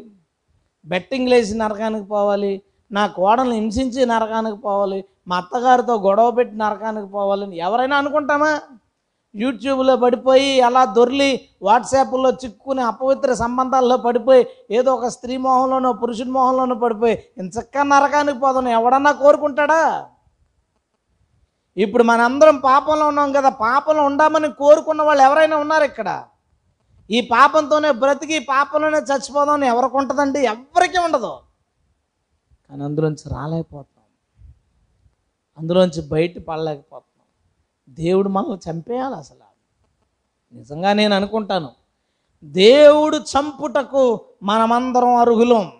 బెట్టింగ్ లేచి నరకానికి పోవాలి నా కోడలను హింసించి నరకానికి పోవాలి మా అత్తగారితో గొడవ పెట్టి నరకానికి పోవాలని ఎవరైనా అనుకుంటామా? యూట్యూబ్లో పడిపోయి అలా దొర్లి వాట్సాప్లో చిక్కుకుని అపవిత్ర సంబంధాల్లో పడిపోయి ఏదో ఒక స్త్రీ మోహంలోనో పురుషుడి మోహంలోనో పడిపోయి ఇంచక్క నరకానికి పోదాం ఎవడన్నా కోరుకుంటాడా? ఇప్పుడు మనందరం పాపంలో ఉన్నాం కదా పాపంలో ఉండామని కోరుకున్న వాళ్ళు ఎవరైనా ఉన్నారు ఇక్కడ? ఈ పాపంతోనే బ్రతికి పాపంలోనే చచ్చిపోదామని ఎవరికి ఉంటుందండి? ఎవరికి ఉండదు. కానీ అందులోంచి రాలేకపోతాం. అందులోంచి బయట పడలేకపోతాం. దేవుడు మనల్ని చంపేయాలి అసలు. నిజంగా నేను అనుకుంటాను. దేవుడు చంపుటకు మనమందరం అర్హులం.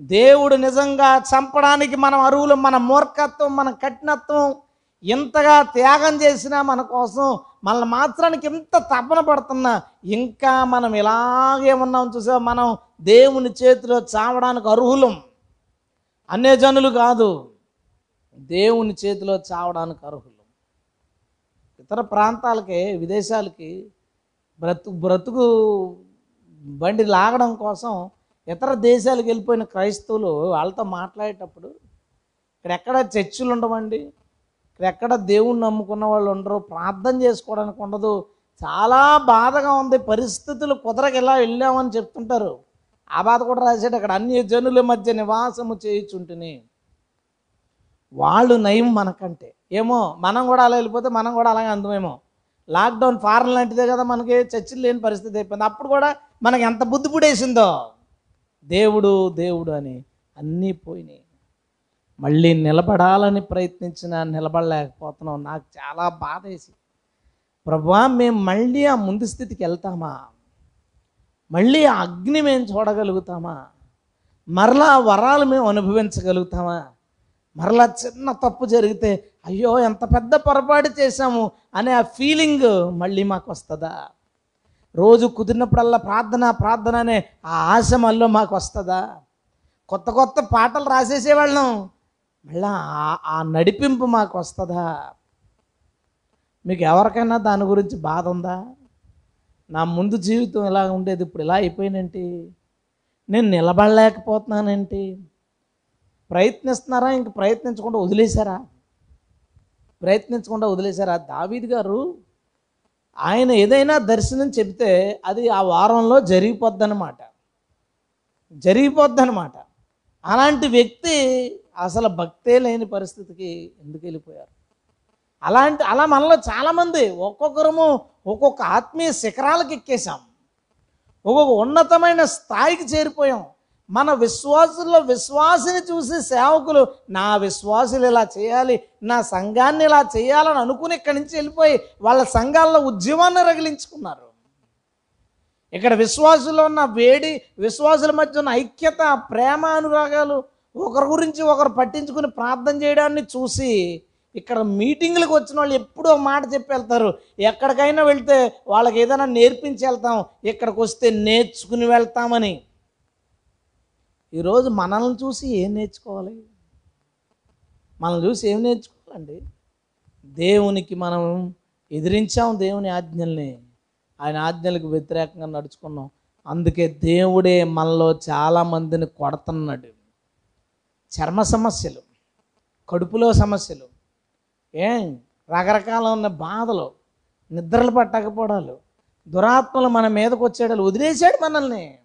దేవుడు నిజంగా చంపడానికి మనం అర్హులం. మన మూర్ఖత్వం మన కఠినత్వం ఇంతగా త్యాగం చేసినా మన కోసం మనల్ని మాత్రానికి ఎంత తపన పడుతున్నా ఇంకా మనం ఇలాగే ఉన్నాం చూసా మనం దేవుని చేతిలో చావడానికి అర్హులం. అన్య జనులు కాదు. దేవుని చేతిలో చావడానికి అర్హులు. ఇతర ప్రాంతాలకి విదేశాలకి బ్రతుకు బ్రతుకు బండి లాగడం కోసం ఇతర దేశాలకు వెళ్ళిపోయిన క్రైస్తవులు వాళ్ళతో మాట్లాడేటప్పుడు ఇక్కడ ఎక్కడ చర్చిలు ఉండవండి ఇక్కడ ఎక్కడ దేవుణ్ణి నమ్ముకున్న వాళ్ళు ఉండరు ప్రార్థన చేసుకోవడానికి ఉండదు. చాలా బాధగా ఉంది పరిస్థితులు కుదరక ఇలా వెళ్ళామని చెప్తుంటారు. ఆ బాధ కూడా రాశాడు అక్కడ అన్ని జనుల మధ్య నివాసము చేయుచుంటుని. వాళ్ళు నయం మనకంటే. ఏమో మనం కూడా అలా వెళ్ళిపోతే మనం కూడా అలాగే అందమేమో. లాక్డౌన్ ఫారెన్ లాంటిదే కదా మనకి చర్చిలు లేని పరిస్థితి అయిపోయింది. అప్పుడు కూడా మనకి ఎంత బుద్ధి పుడేసిందో దేవుడు దేవుడు అని అన్నీ పోయినాయి. మళ్ళీ నిలబడాలని ప్రయత్నించినా నిలబడలేకపోతున్నాం. నాకు చాలా బాధ వేసి ప్రభా మేము మళ్ళీ ఆ ముందు స్థితికి వెళ్తామా? మళ్ళీ ఆ అగ్ని మేము చూడగలుగుతామా? మరలా వరాలు మేము అనుభవించగలుగుతామా? మరలా చిన్న తప్పు జరిగితే అయ్యో ఎంత పెద్ద పొరపాటు చేశాము అనే ఆ ఫీలింగ్ మళ్ళీ మాకు వస్తుందా రోజు కుదిరినప్పుడల్లా ప్రార్థన ప్రార్థన అనే ఆ ఆశ మళ్ళీ మాకు వస్తుందా కొత్త కొత్త పాటలు రాసేసేవాళ్ళం మళ్ళా ఆ- ఆ నడిపింపు మాకు వస్తుందా మీకు ఎవరికైనా దాని గురించి బాధ ఉందా? నా ముందు జీవితం ఇలా ఉండేది ఇప్పుడు ఇలా అయిపోయినంటి నేను నిలబడలేకపోతున్నానేంటి? ప్రయత్నిస్తున్నారా? ఇంక ప్రయత్నించకుండా వదిలేశారా? ప్రయత్నించకుండా వదిలేశారా? దావీద్ గారు ఆయన ఏదైనా దర్శనం చెబితే అది ఆ వారంలో జరిగిపోద్దన్నమాట. జరిగిపోద్దనమాట అలాంటి వ్యక్తి అసలు భక్తే లేని పరిస్థితికి ఎందుకు వెళ్ళిపోయారు? అలాంటి అలా మనలో చాలామంది ఒక్కొక్కరము ఒక్కొక్క ఆత్మీయ శిఖరాలకు ఎక్కేసాం ఒక్కొక్క ఉన్నతమైన స్థాయికి చేరిపోయాం. మన విశ్వాసుల్లో విశ్వాసిని చూసి సేవకులు నా విశ్వాసులు ఇలా చేయాలి నా సంఘాన్ని ఇలా చేయాలని అనుకుని ఇక్కడి నుంచి వెళ్ళిపోయి వాళ్ళ సంఘాల్లో ఉద్యమాన్ని రగిలించుకున్నారు. ఇక్కడ విశ్వాసుల్లో ఉన్న వేడి విశ్వాసుల మధ్య ఉన్న ఐక్యత ప్రేమ అనురాగాలు ఒకరి గురించి ఒకరు పట్టించుకుని ప్రార్థన చేయడాన్ని చూసి ఇక్కడ మీటింగ్లకు వచ్చిన వాళ్ళు ఎప్పుడూ మాట చెప్పి వెళ్తారు. ఎక్కడికైనా వెళ్తే వాళ్ళకి ఏదైనా నేర్పించి వెళ్తాం ఇక్కడికి వస్తే నేర్చుకుని వెళ్తామని. ఈరోజు మనల్ని చూసి ఏం నేర్చుకోవాలి? మనల్ని చూసి ఏం నేర్చుకోవాలండి? దేవునికి మనం ఎదిరించాం దేవుని ఆజ్ఞల్ని. ఆయన ఆజ్ఞలకు వ్యతిరేకంగా నడుచుకున్నాం. అందుకే దేవుడే మనలో చాలామందిని కొడుతున్నాడు. చర్మ సమస్యలు కడుపులో సమస్యలు ఏం రకరకాల ఉన్న బాధలు నిద్రలు పట్టకపోవడాలు దురాత్మలు మన మీదకి వచ్చేడాలు వదిలేశాడు మనల్ని.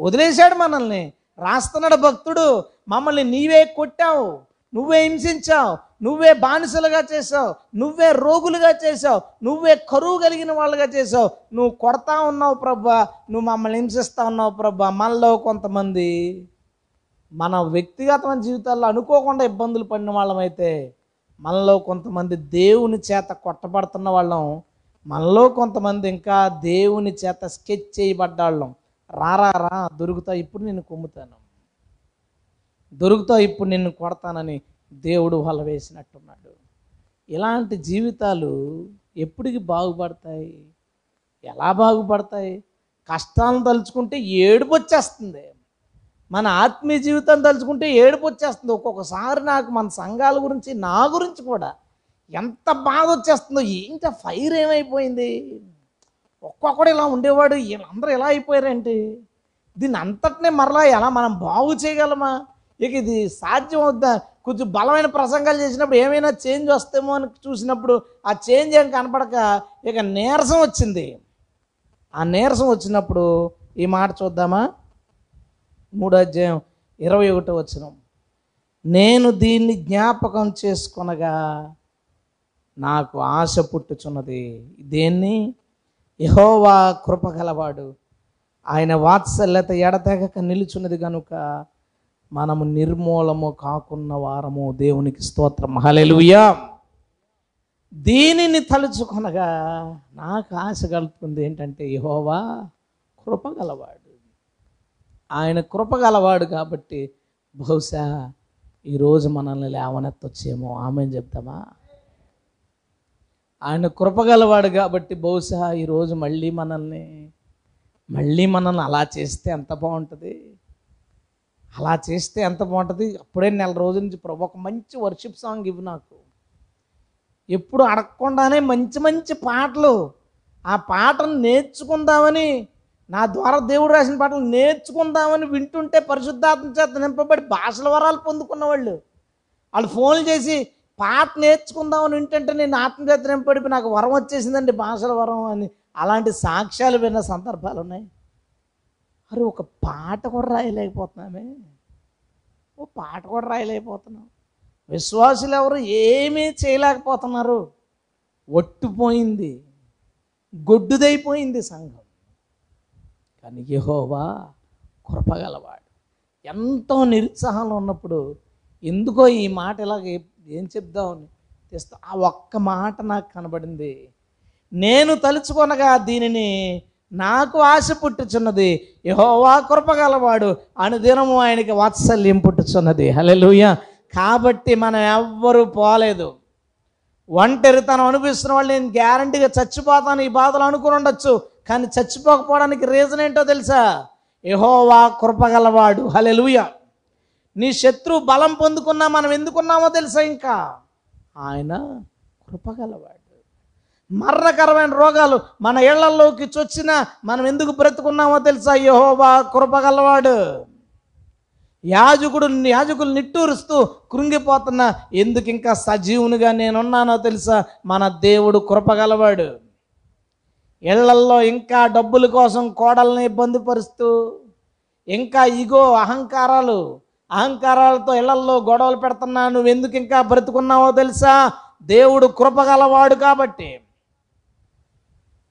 వదిలేశాడు మనల్ని. రాస్తున్నాడు భక్తుడు మమ్మల్ని నీవే కొట్టావు నువ్వే హింసించావు నువ్వే బానిసలుగా చేసావు నువ్వే రోగులుగా చేసావు నువ్వే కరువు కలిగిన వాళ్ళుగా చేసావు నువ్వు కొడతా ఉన్నావు ప్రభా నువ్వు మమ్మల్ని హింసిస్తా ఉన్నావు ప్రభా మనలో కొంతమంది మన వ్యక్తిగతమైన జీవితాల్లో అనుకోకుండా ఇబ్బందులు పడిన వాళ్ళమైతే మనలో కొంతమంది దేవుని చేత కొట్టబడుతున్న వాళ్ళం మనలో కొంతమంది ఇంకా దేవుని చేత స్కెచ్ చేయబడ్డాళ్ళం. రారా రా దొరుకుతా ఇప్పుడు నిన్ను కొమ్ముతాను. దొరుకుతా ఇప్పుడు నిన్ను కొడతానని దేవుడు వల వేసినట్టున్నాడు. ఇలాంటి జీవితాలు ఎప్పటికి బాగుపడతాయి? ఎలా బాగుపడతాయి? కష్టాలను తలుచుకుంటే ఏడుపు వచ్చేస్తుంది. మన ఆత్మీయ జీవితం తలుచుకుంటే ఏడుపు వచ్చేస్తుంది. ఒక్కొక్కసారి నాకు మన సంఘాల గురించి నా గురించి కూడా ఎంత బాధ వచ్చేస్తుందో ఏంటి ఫైర్ ఏమైపోయింది? ఒక్కొక్కడు ఇలా ఉండేవాడు. వీళ్ళందరూ ఎలా అయిపోయారేంటి? దీన్ని అంతటినే మరలా ఎలా మనం బాగు చేయగలమా? ఇక ఇది సాధ్యం అవుద్దా? కొంచెం బలమైన ప్రసంగాలు చేసినప్పుడు ఏమైనా చేంజ్ వస్తేమో అని చూసినప్పుడు ఆ చేంజ్ ఏం కనపడక ఇక నీరసం వచ్చింది. ఆ నీరసం వచ్చినప్పుడు ఈ మాట చూద్దామా? మూడో అధ్యాయం ఇరవై ఒకటో వచ్చిన నేను దీన్ని జ్ఞాపకం చేసుకొనగా నాకు ఆశ పుట్టుచున్నది. దేన్ని? యహోవా కృపగలవాడు ఆయన వాత్సల్యత ఎడతెగక నిలుచున్నది కనుక మనము నిర్మూలము కాకున్న వారము. దేవునికి స్తోత్రం. హల్లెలూయా. దీనిని తలుచుకొనగా నాకు ఆశ కలుగుతుంది ఏంటంటే యహోవా కృపగలవాడు ఆయన కృపగలవాడు కాబట్టి బహుశా ఈరోజు మనల్ని లేవనెత్తొచ్చేమో. ఆమె చెప్తామా? ఆయన కృపగలవాడు కాబట్టి బహుశా ఈరోజు మళ్ళీ మనల్ని మళ్ళీ మనల్ని అలా చేస్తే ఎంత బాగుంటుంది? అలా చేస్తే ఎంత బాగుంటుంది? అప్పుడే నెల రోజుల నుంచి ప్రభు ఒక మంచి వర్షిప్ సాంగ్ ఇవ్వు నాకు. ఎప్పుడు అడగకుండానే మంచి మంచి పాటలు ఆ పాటను నేర్చుకుందామని నా ద్వారా దేవుడు రాసిన పాటలు నేర్చుకుందామని వింటుంటే పరిశుద్ధాత్మ చేత నింపబడి భాషల వరాలు పొందుకున్న వాళ్ళు వాళ్ళు ఫోన్లు చేసి పాట నేర్చుకుందామని వింటుంటే నేను ఆత్మచేత పడిపి నాకు వరం వచ్చేసిందండి భాషల వరం అని. అలాంటి సాక్ష్యాలు విన్న సందర్భాలు ఉన్నాయి. అరే ఒక పాట కూడా రాయలేకపోతున్నామే. ఓ పాట కూడా రాయలేకపోతున్నాం. విశ్వాసులు ఎవరు ఏమీ చేయలేకపోతున్నారు. ఒట్టుపోయింది గొడ్డుదైపోయింది సంఘం. కానీ యహోవా కృపగలవాడు. ఎంతో నిరుత్సాహంలో ఉన్నప్పుడు ఎందుకో ఈ మాట ఇలాగ ఏం చెప్దామని తెస్తా. ఆ ఒక్క మాట నాకు కనబడింది. నేను తలుచుకొనగా దీనిని నాకు ఆశ పుట్టుచున్నది. యహోవా కృపగలవాడు అనుదినము ఆయనకి వాత్సల్యం పుట్టుచున్నది. హలెలుయ కాబట్టి మనం ఎవ్వరూ పోలేదు. ఒంటరితనం అనిపిస్తున్న వాళ్ళు నేను గ్యారంటీగా చచ్చిపోతాను ఈ బాధలు అనుకుని ఉండొచ్చు. కానీ చచ్చిపోకపోవడానికి రీజన్ ఏంటో తెలుసా? యహోవా కృపగలవాడు హల్లెలూయా. నీ శత్రువు బలం పొందుకున్నా మనం ఎందుకున్నామో తెలుసా ఇంకా? ఆయన కృపగలవాడు. మరణకరమైన రోగాలు మన ఇళ్ళలోకి చొచ్చిన మనం ఎందుకు బ్రతుకున్నామో తెలుసా? యహోవా కృపగలవాడు. యాజకుడు యాజకులు నిట్టూరుస్తూ కృంగిపోతున్న ఎందుకు ఇంకా సజీవునిగా నేనున్నానో తెలుసా? మన దేవుడు కృపగలవాడు. ఇళ్ళల్లో ఇంకా డబ్బుల కోసం కోడల్ని ఇబ్బంది పరుస్తూ ఇంకా ఇగో అహంకారాలు అహంకారాలతో ఇళ్ళల్లో గొడవలు పెడుతున్నా నువ్వు ఎందుకు ఇంకా బ్రతుకున్నావో తెలుసా? దేవుడు కృపగలవాడు కాబట్టి.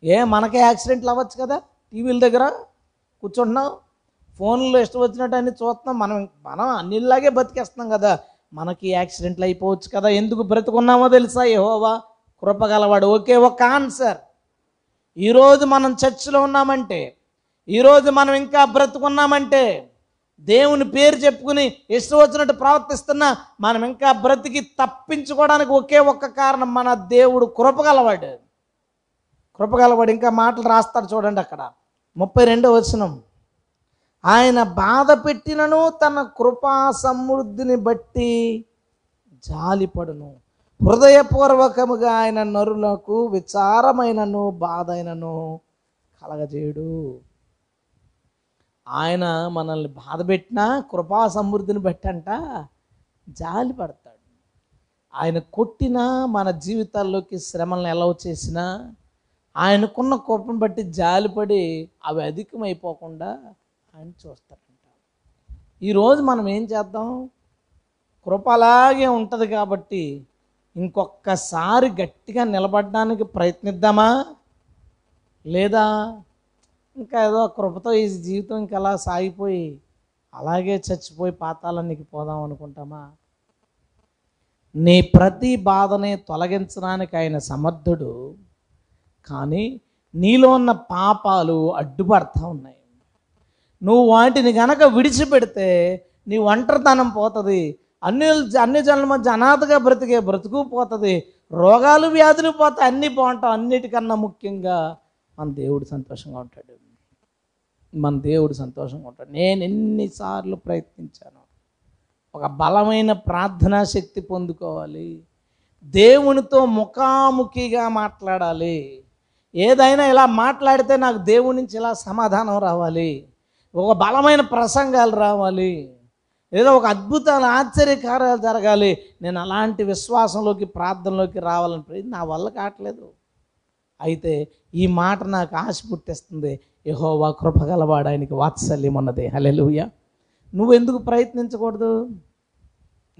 ఏ మనకే యాక్సిడెంట్లు అవ్వచ్చు కదా? టీవీల దగ్గర కూర్చుంటున్నాం. ఫోన్లో ఇష్టం వచ్చినట్టు అన్ని చూస్తున్నాం. మనం మనం అన్నిలాగే బతికేస్తున్నాం కదా. మనకి యాక్సిడెంట్లు అయిపోవచ్చు కదా. ఎందుకు బ్రతుకున్నామో తెలుసా? యెహోవా కృపగలవాడు ఓకే ఒక ఆన్సర్. ఈరోజు మనం చర్చిలో ఉన్నామంటే ఈరోజు మనం ఇంకా బ్రతుకున్నామంటే దేవుని పేరు చెప్పుకుని ఇష్టం వచ్చినట్టు ప్రవర్తిస్తున్నా మనం ఇంకా బ్రతికి తప్పించుకోవడానికి ఒకే ఒక్క కారణం మన దేవుడు కృపగలవాడు కృపగలవాడు ఇంకా మాటలు రాస్తాడు చూడండి అక్కడ. ముప్పై రెండో వచనం. ఆయన బాధ పెట్టినను తన కృపా సమృద్ధిని బట్టి జాలిపడును. హృదయపూర్వకముగా ఆయన నరులకు విచారమైనను బాధ అయినను కలగజేయుడు. ఆయన మనల్ని బాధ పెట్టినా కృపా సమృద్ధిని బట్టంట జాలి పడతాడు. ఆయన కొట్టినా మన జీవితాల్లోకి శ్రమలను ఎలా చేసినా ఆయనకున్న కృపను బట్టి జాలిపడి అవి అధికమైపోకుండా ఆయన చూస్తాడంట. ఈరోజు మనం ఏం చేద్దాం? కృప అలాగే ఉంటుంది కాబట్టి ఇంకొక్కసారి గట్టిగా నిలబడడానికి ప్రయత్నిద్దామా? లేదా ఇంకా ఏదో కృపతో ఈ జీవితం ఇంకా అలా సాగిపోయి అలాగే చచ్చిపోయి పాతాలనికి పోదాం అనుకుంటామా? నీ ప్రతి బాధని తొలగించడానికి ఆయన సమర్థుడు. కానీ నీలో ఉన్న పాపాలు అడ్డుపడతా ఉన్నాయి. నువ్వు వాటిని గనక విడిచిపెడితే నీ ఒంటరితనం పోతుంది. అన్ని అన్ని జనుల మధ్య అనాథగా బ్రతికే బ్రతుకు పోతుంది. రోగాలు వ్యాధులు పోతాయి అన్నీ బాగుంటాం అన్నిటికన్నా ముఖ్యంగా మన దేవుడు సంతోషంగా ఉంటాడు. మన దేవుడు సంతోషంగా ఉంటాడు. నేను ఎన్నిసార్లు ప్రయత్నించాను. ఒక బలమైన ప్రార్థనా శక్తి పొందుకోవాలి. దేవునితో ముఖాముఖిగా మాట్లాడాలి. ఏదైనా ఇలా మాట్లాడితే నాకు దేవుడి నుంచి ఇలా సమాధానం రావాలి. ఒక బలమైన ప్రసంగాలు రావాలి. ఏదో ఒక అద్భుతాలు ఆశ్చర్యకార్యాలు జరగాలి. నేను అలాంటి విశ్వాసంలోకి ప్రార్థనలోకి రావాలని నా వల్ల కావట్లేదు. అయితే ఈ మాట నాకు ఆశ పుట్టిస్తుంది. యహోవా కృపగలవాడు ఆయనకి వాత్సల్యం ఉన్నది. హలెలుయ నువ్వెందుకు ప్రయత్నించకూడదు?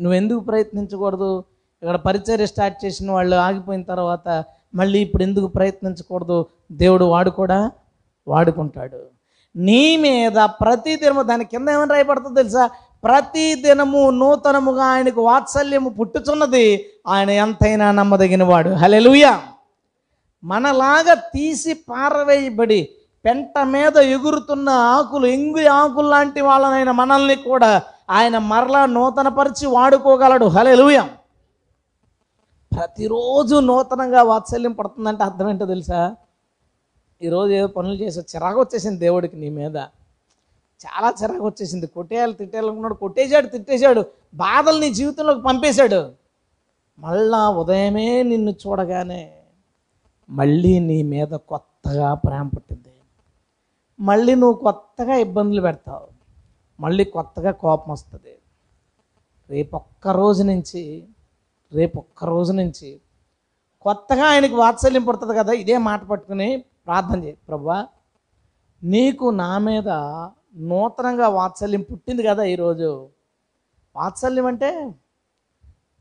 నువ్వెందుకు ప్రయత్నించకూడదు? ఇక్కడ పరిచర్య స్టార్ట్ చేసిన వాళ్ళు ఆగిపోయిన తర్వాత మళ్ళీ ఇప్పుడు ఎందుకు ప్రయత్నించకూడదు? దేవుడు వాడు కూడా వాడుకుంటాడు. నీ మీద ప్రతి దినము దాని కింద ఏమైనా రాయబడుతుందో తెలుసా? ప్రతి దినము నూతనముగా ఆయనకు వాత్సల్యము పుట్టుచున్నది. ఆయన ఎంతైనా నమ్మదగిన వాడు హలెలుయ మనలాగా తీసి పారవేయబడి పెంట మీద ఎగురుతున్న ఆకులు ఎంగు ఆకులు లాంటి వాళ్ళనైన మనల్ని కూడా ఆయన మరలా నూతనపరిచి వాడుకోగలడు. హలెలుయం ప్రతిరోజు నూతనంగా వాత్సల్యం పడుతుందంటే అర్థం ఏంటో తెలుసా? ఈరోజు ఏదో పనులు చేసి చిరాకు వచ్చేసింది దేవుడికి నీ మీద. చాలా చిరాకు వచ్చేసింది. కొట్టేయాలి తిట్టేయాలనుకున్నాడు కొట్టేశాడు తిట్టేశాడు. బాధలు నీ జీవితంలోకి పంపేశాడు. మళ్ళా ఉదయమే నిన్ను చూడగానే మళ్ళీ నీ మీద కొత్తగా ప్రేమ పుట్టింది. మళ్ళీ నువ్వు కొత్తగా ఇబ్బందులు పెడతావు. మళ్ళీ కొత్తగా కోపం వస్తుంది. రేపు ఒక్క రోజు నుంచి రేపు ఒక్క రోజు నుంచి కొత్తగా ఆయనకి వాత్సల్యం పుడుతుంది కదా ఇదే మాట పట్టుకుని ప్రార్థన చేయి. ప్రభా నీకు నా మీద నూతనంగా వాత్సల్యం పుట్టింది కదా ఈరోజు. వాత్సల్యం అంటే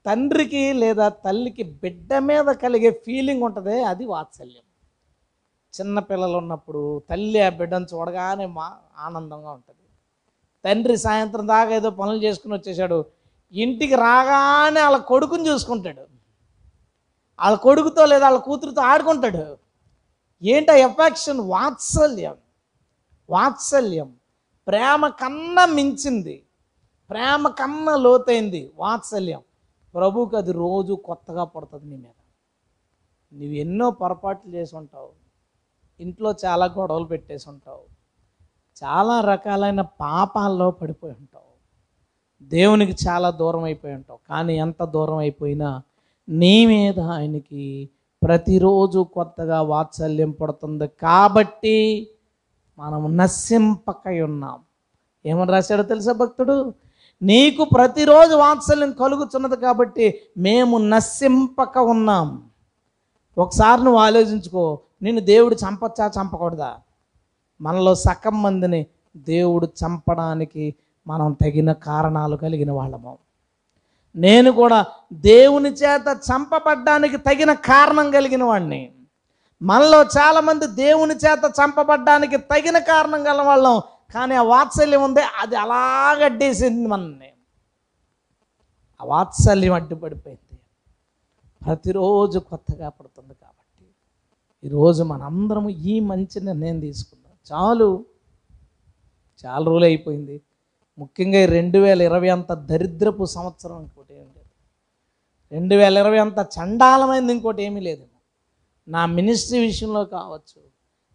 తండ్రికి లేదా తల్లికి బిడ్డ మీద కలిగే ఫీలింగ్ ఉంటుంది అది వాత్సల్యం. చిన్న పిల్లలు ఉన్నప్పుడు తల్లి ఆ బిడ్డను చూడగానే మా ఆనందంగా ఉంటుంది. తండ్రి సాయంత్రం దాకా ఏదో పనులు చేసుకుని వచ్చేసాడు ఇంటికి రాగానే వాళ్ళ కొడుకుని చూసుకుంటాడు. వాళ్ళ కొడుకుతో లేదా వాళ్ళ కూతురుతో ఆడుకుంటాడు. ఏంట ఎఫెక్షన్? వాత్సల్యం. వాత్సల్యం. ప్రేమ కన్నా మించింది. ప్రేమ కన్నా లోతైంది. వాత్సల్యం. ప్రభుకి అది రోజు కొత్తగా పడుతుంది నీ మీద. నువ్వు ఎన్నో పొరపాట్లు చేసి ఉంటావు. ఇంట్లో చాలా గొడవలు పెట్టేసి ఉంటావు. చాలా రకాలైన పాపాల్లో పడిపోయి ఉంటావు. దేవునికి చాలా దూరం అయిపోయి ఉంటావు. కానీ ఎంత దూరం అయిపోయినా నీ మీద ఆయనకి ప్రతిరోజు కొత్తగా వాత్సల్యం పడుతుంది. కాబట్టి మనం నశింపకై ఉన్నాం. ఏమని రాశాడో తెలుసా భక్తుడు? నీకు ప్రతిరోజు వాత్సల్యం కలుగుతున్నది కాబట్టి మేము నశింపక ఉన్నాం. ఒకసారి నువ్వు ఆలోచించుకో నిన్ను దేవుడు చంపచ్చా? చంపకూడదా? మనలో సగం మందిని దేవుడు చంపడానికి మనం తగిన కారణాలు కలిగిన వాళ్ళము. నేను కూడా దేవుని చేత చంపబడ్డానికి తగిన కారణం కలిగిన వాడిని మనలో చాలామంది దేవుని చేత చంపబడ్డానికి తగిన కారణం గల వాళ్ళం. కానీ ఆ వాత్సల్యం ఉంది అది అలా గడ్డేసింది మనల్ని. ఆ వాత్సల్యం అడ్డుపడిపోయింది. ప్రతిరోజు కొత్తగా పడుతుంది ఈరోజు మనందరము ఈ మంచి నిర్ణయం తీసుకుందాం చాలు. చాలా రోజులు అయిపోయింది. ముఖ్యంగా ఈ రెండు వేల ఇరవై అంత దరిద్రపు సంవత్సరం ఇంకోటి ఏమి లేదు. రెండు వేల ఇరవై అంత చండాలమైంది ఇంకోటి ఏమీ లేదు. నా మినిస్ట్రీ విషయంలో కావచ్చు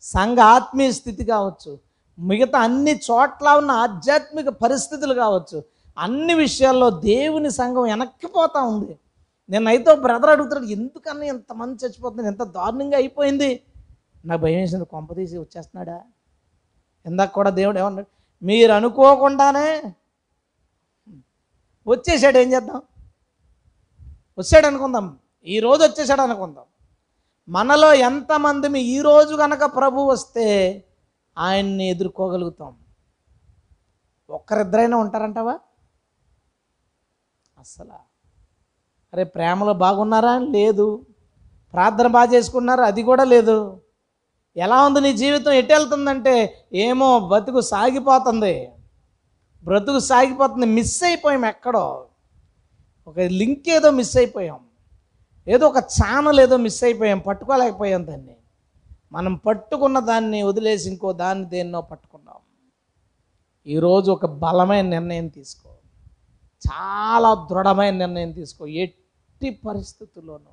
సంఘ ఆత్మీయ స్థితి కావచ్చు మిగతా అన్ని చోట్ల ఉన్న ఆధ్యాత్మిక పరిస్థితులు కావచ్చు అన్ని విషయాల్లో దేవుని సంఘం వెనక్కిపోతూ ఉంది. నేనైతే బ్రదర్ అడుగుతున్నాడు ఎందుకన్నా ఎంతమంది చచ్చిపోతుంది ఎంత దారుణంగా అయిపోయింది. నాకు భయం వేసింది కొంప తీసి వచ్చేస్తున్నాడా? ఇందాక కూడా దేవుడు ఏమన్నాడు మీరు అనుకోకుండానే వచ్చేసాడు ఏం చేద్దాం? వచ్చాడు అనుకుందాం ఈ రోజు వచ్చేసాడు అనుకుందాం. మనలో ఎంతమంది మీ ఈ రోజు కనుక ప్రభు వస్తే ఆయన్ని ఎదుర్కోగలుగుతాం. ఒక్కరిద్దరైనా ఉంటారంటావా? అసలు అరే ప్రేమలో బాగున్నారా? లేదు. ప్రార్థన బాగా చేసుకున్నారా? అది కూడా లేదు. ఎలా ఉంది నీ జీవితం? ఎటు వెళ్తుందంటే ఏమో బతుకు సాగిపోతుంది. బ్రతుకు సాగిపోతుంది. మిస్ అయిపోయాం ఎక్కడో. ఒక లింక్ ఏదో మిస్ అయిపోయాం. ఏదో ఒక ఛానల్ ఏదో మిస్ అయిపోయాం. పట్టుకోలేకపోయాం దాన్ని. మనం పట్టుకున్న దాన్ని వదిలేసి ఇంకో దాన్ని దేన్నో పట్టుకున్నాం. ఈరోజు ఒక బలమైన నిర్ణయం తీసుకో. చాలా దృఢమైన నిర్ణయం తీసుకో. ఎట్టి పరిస్థితుల్లోనూ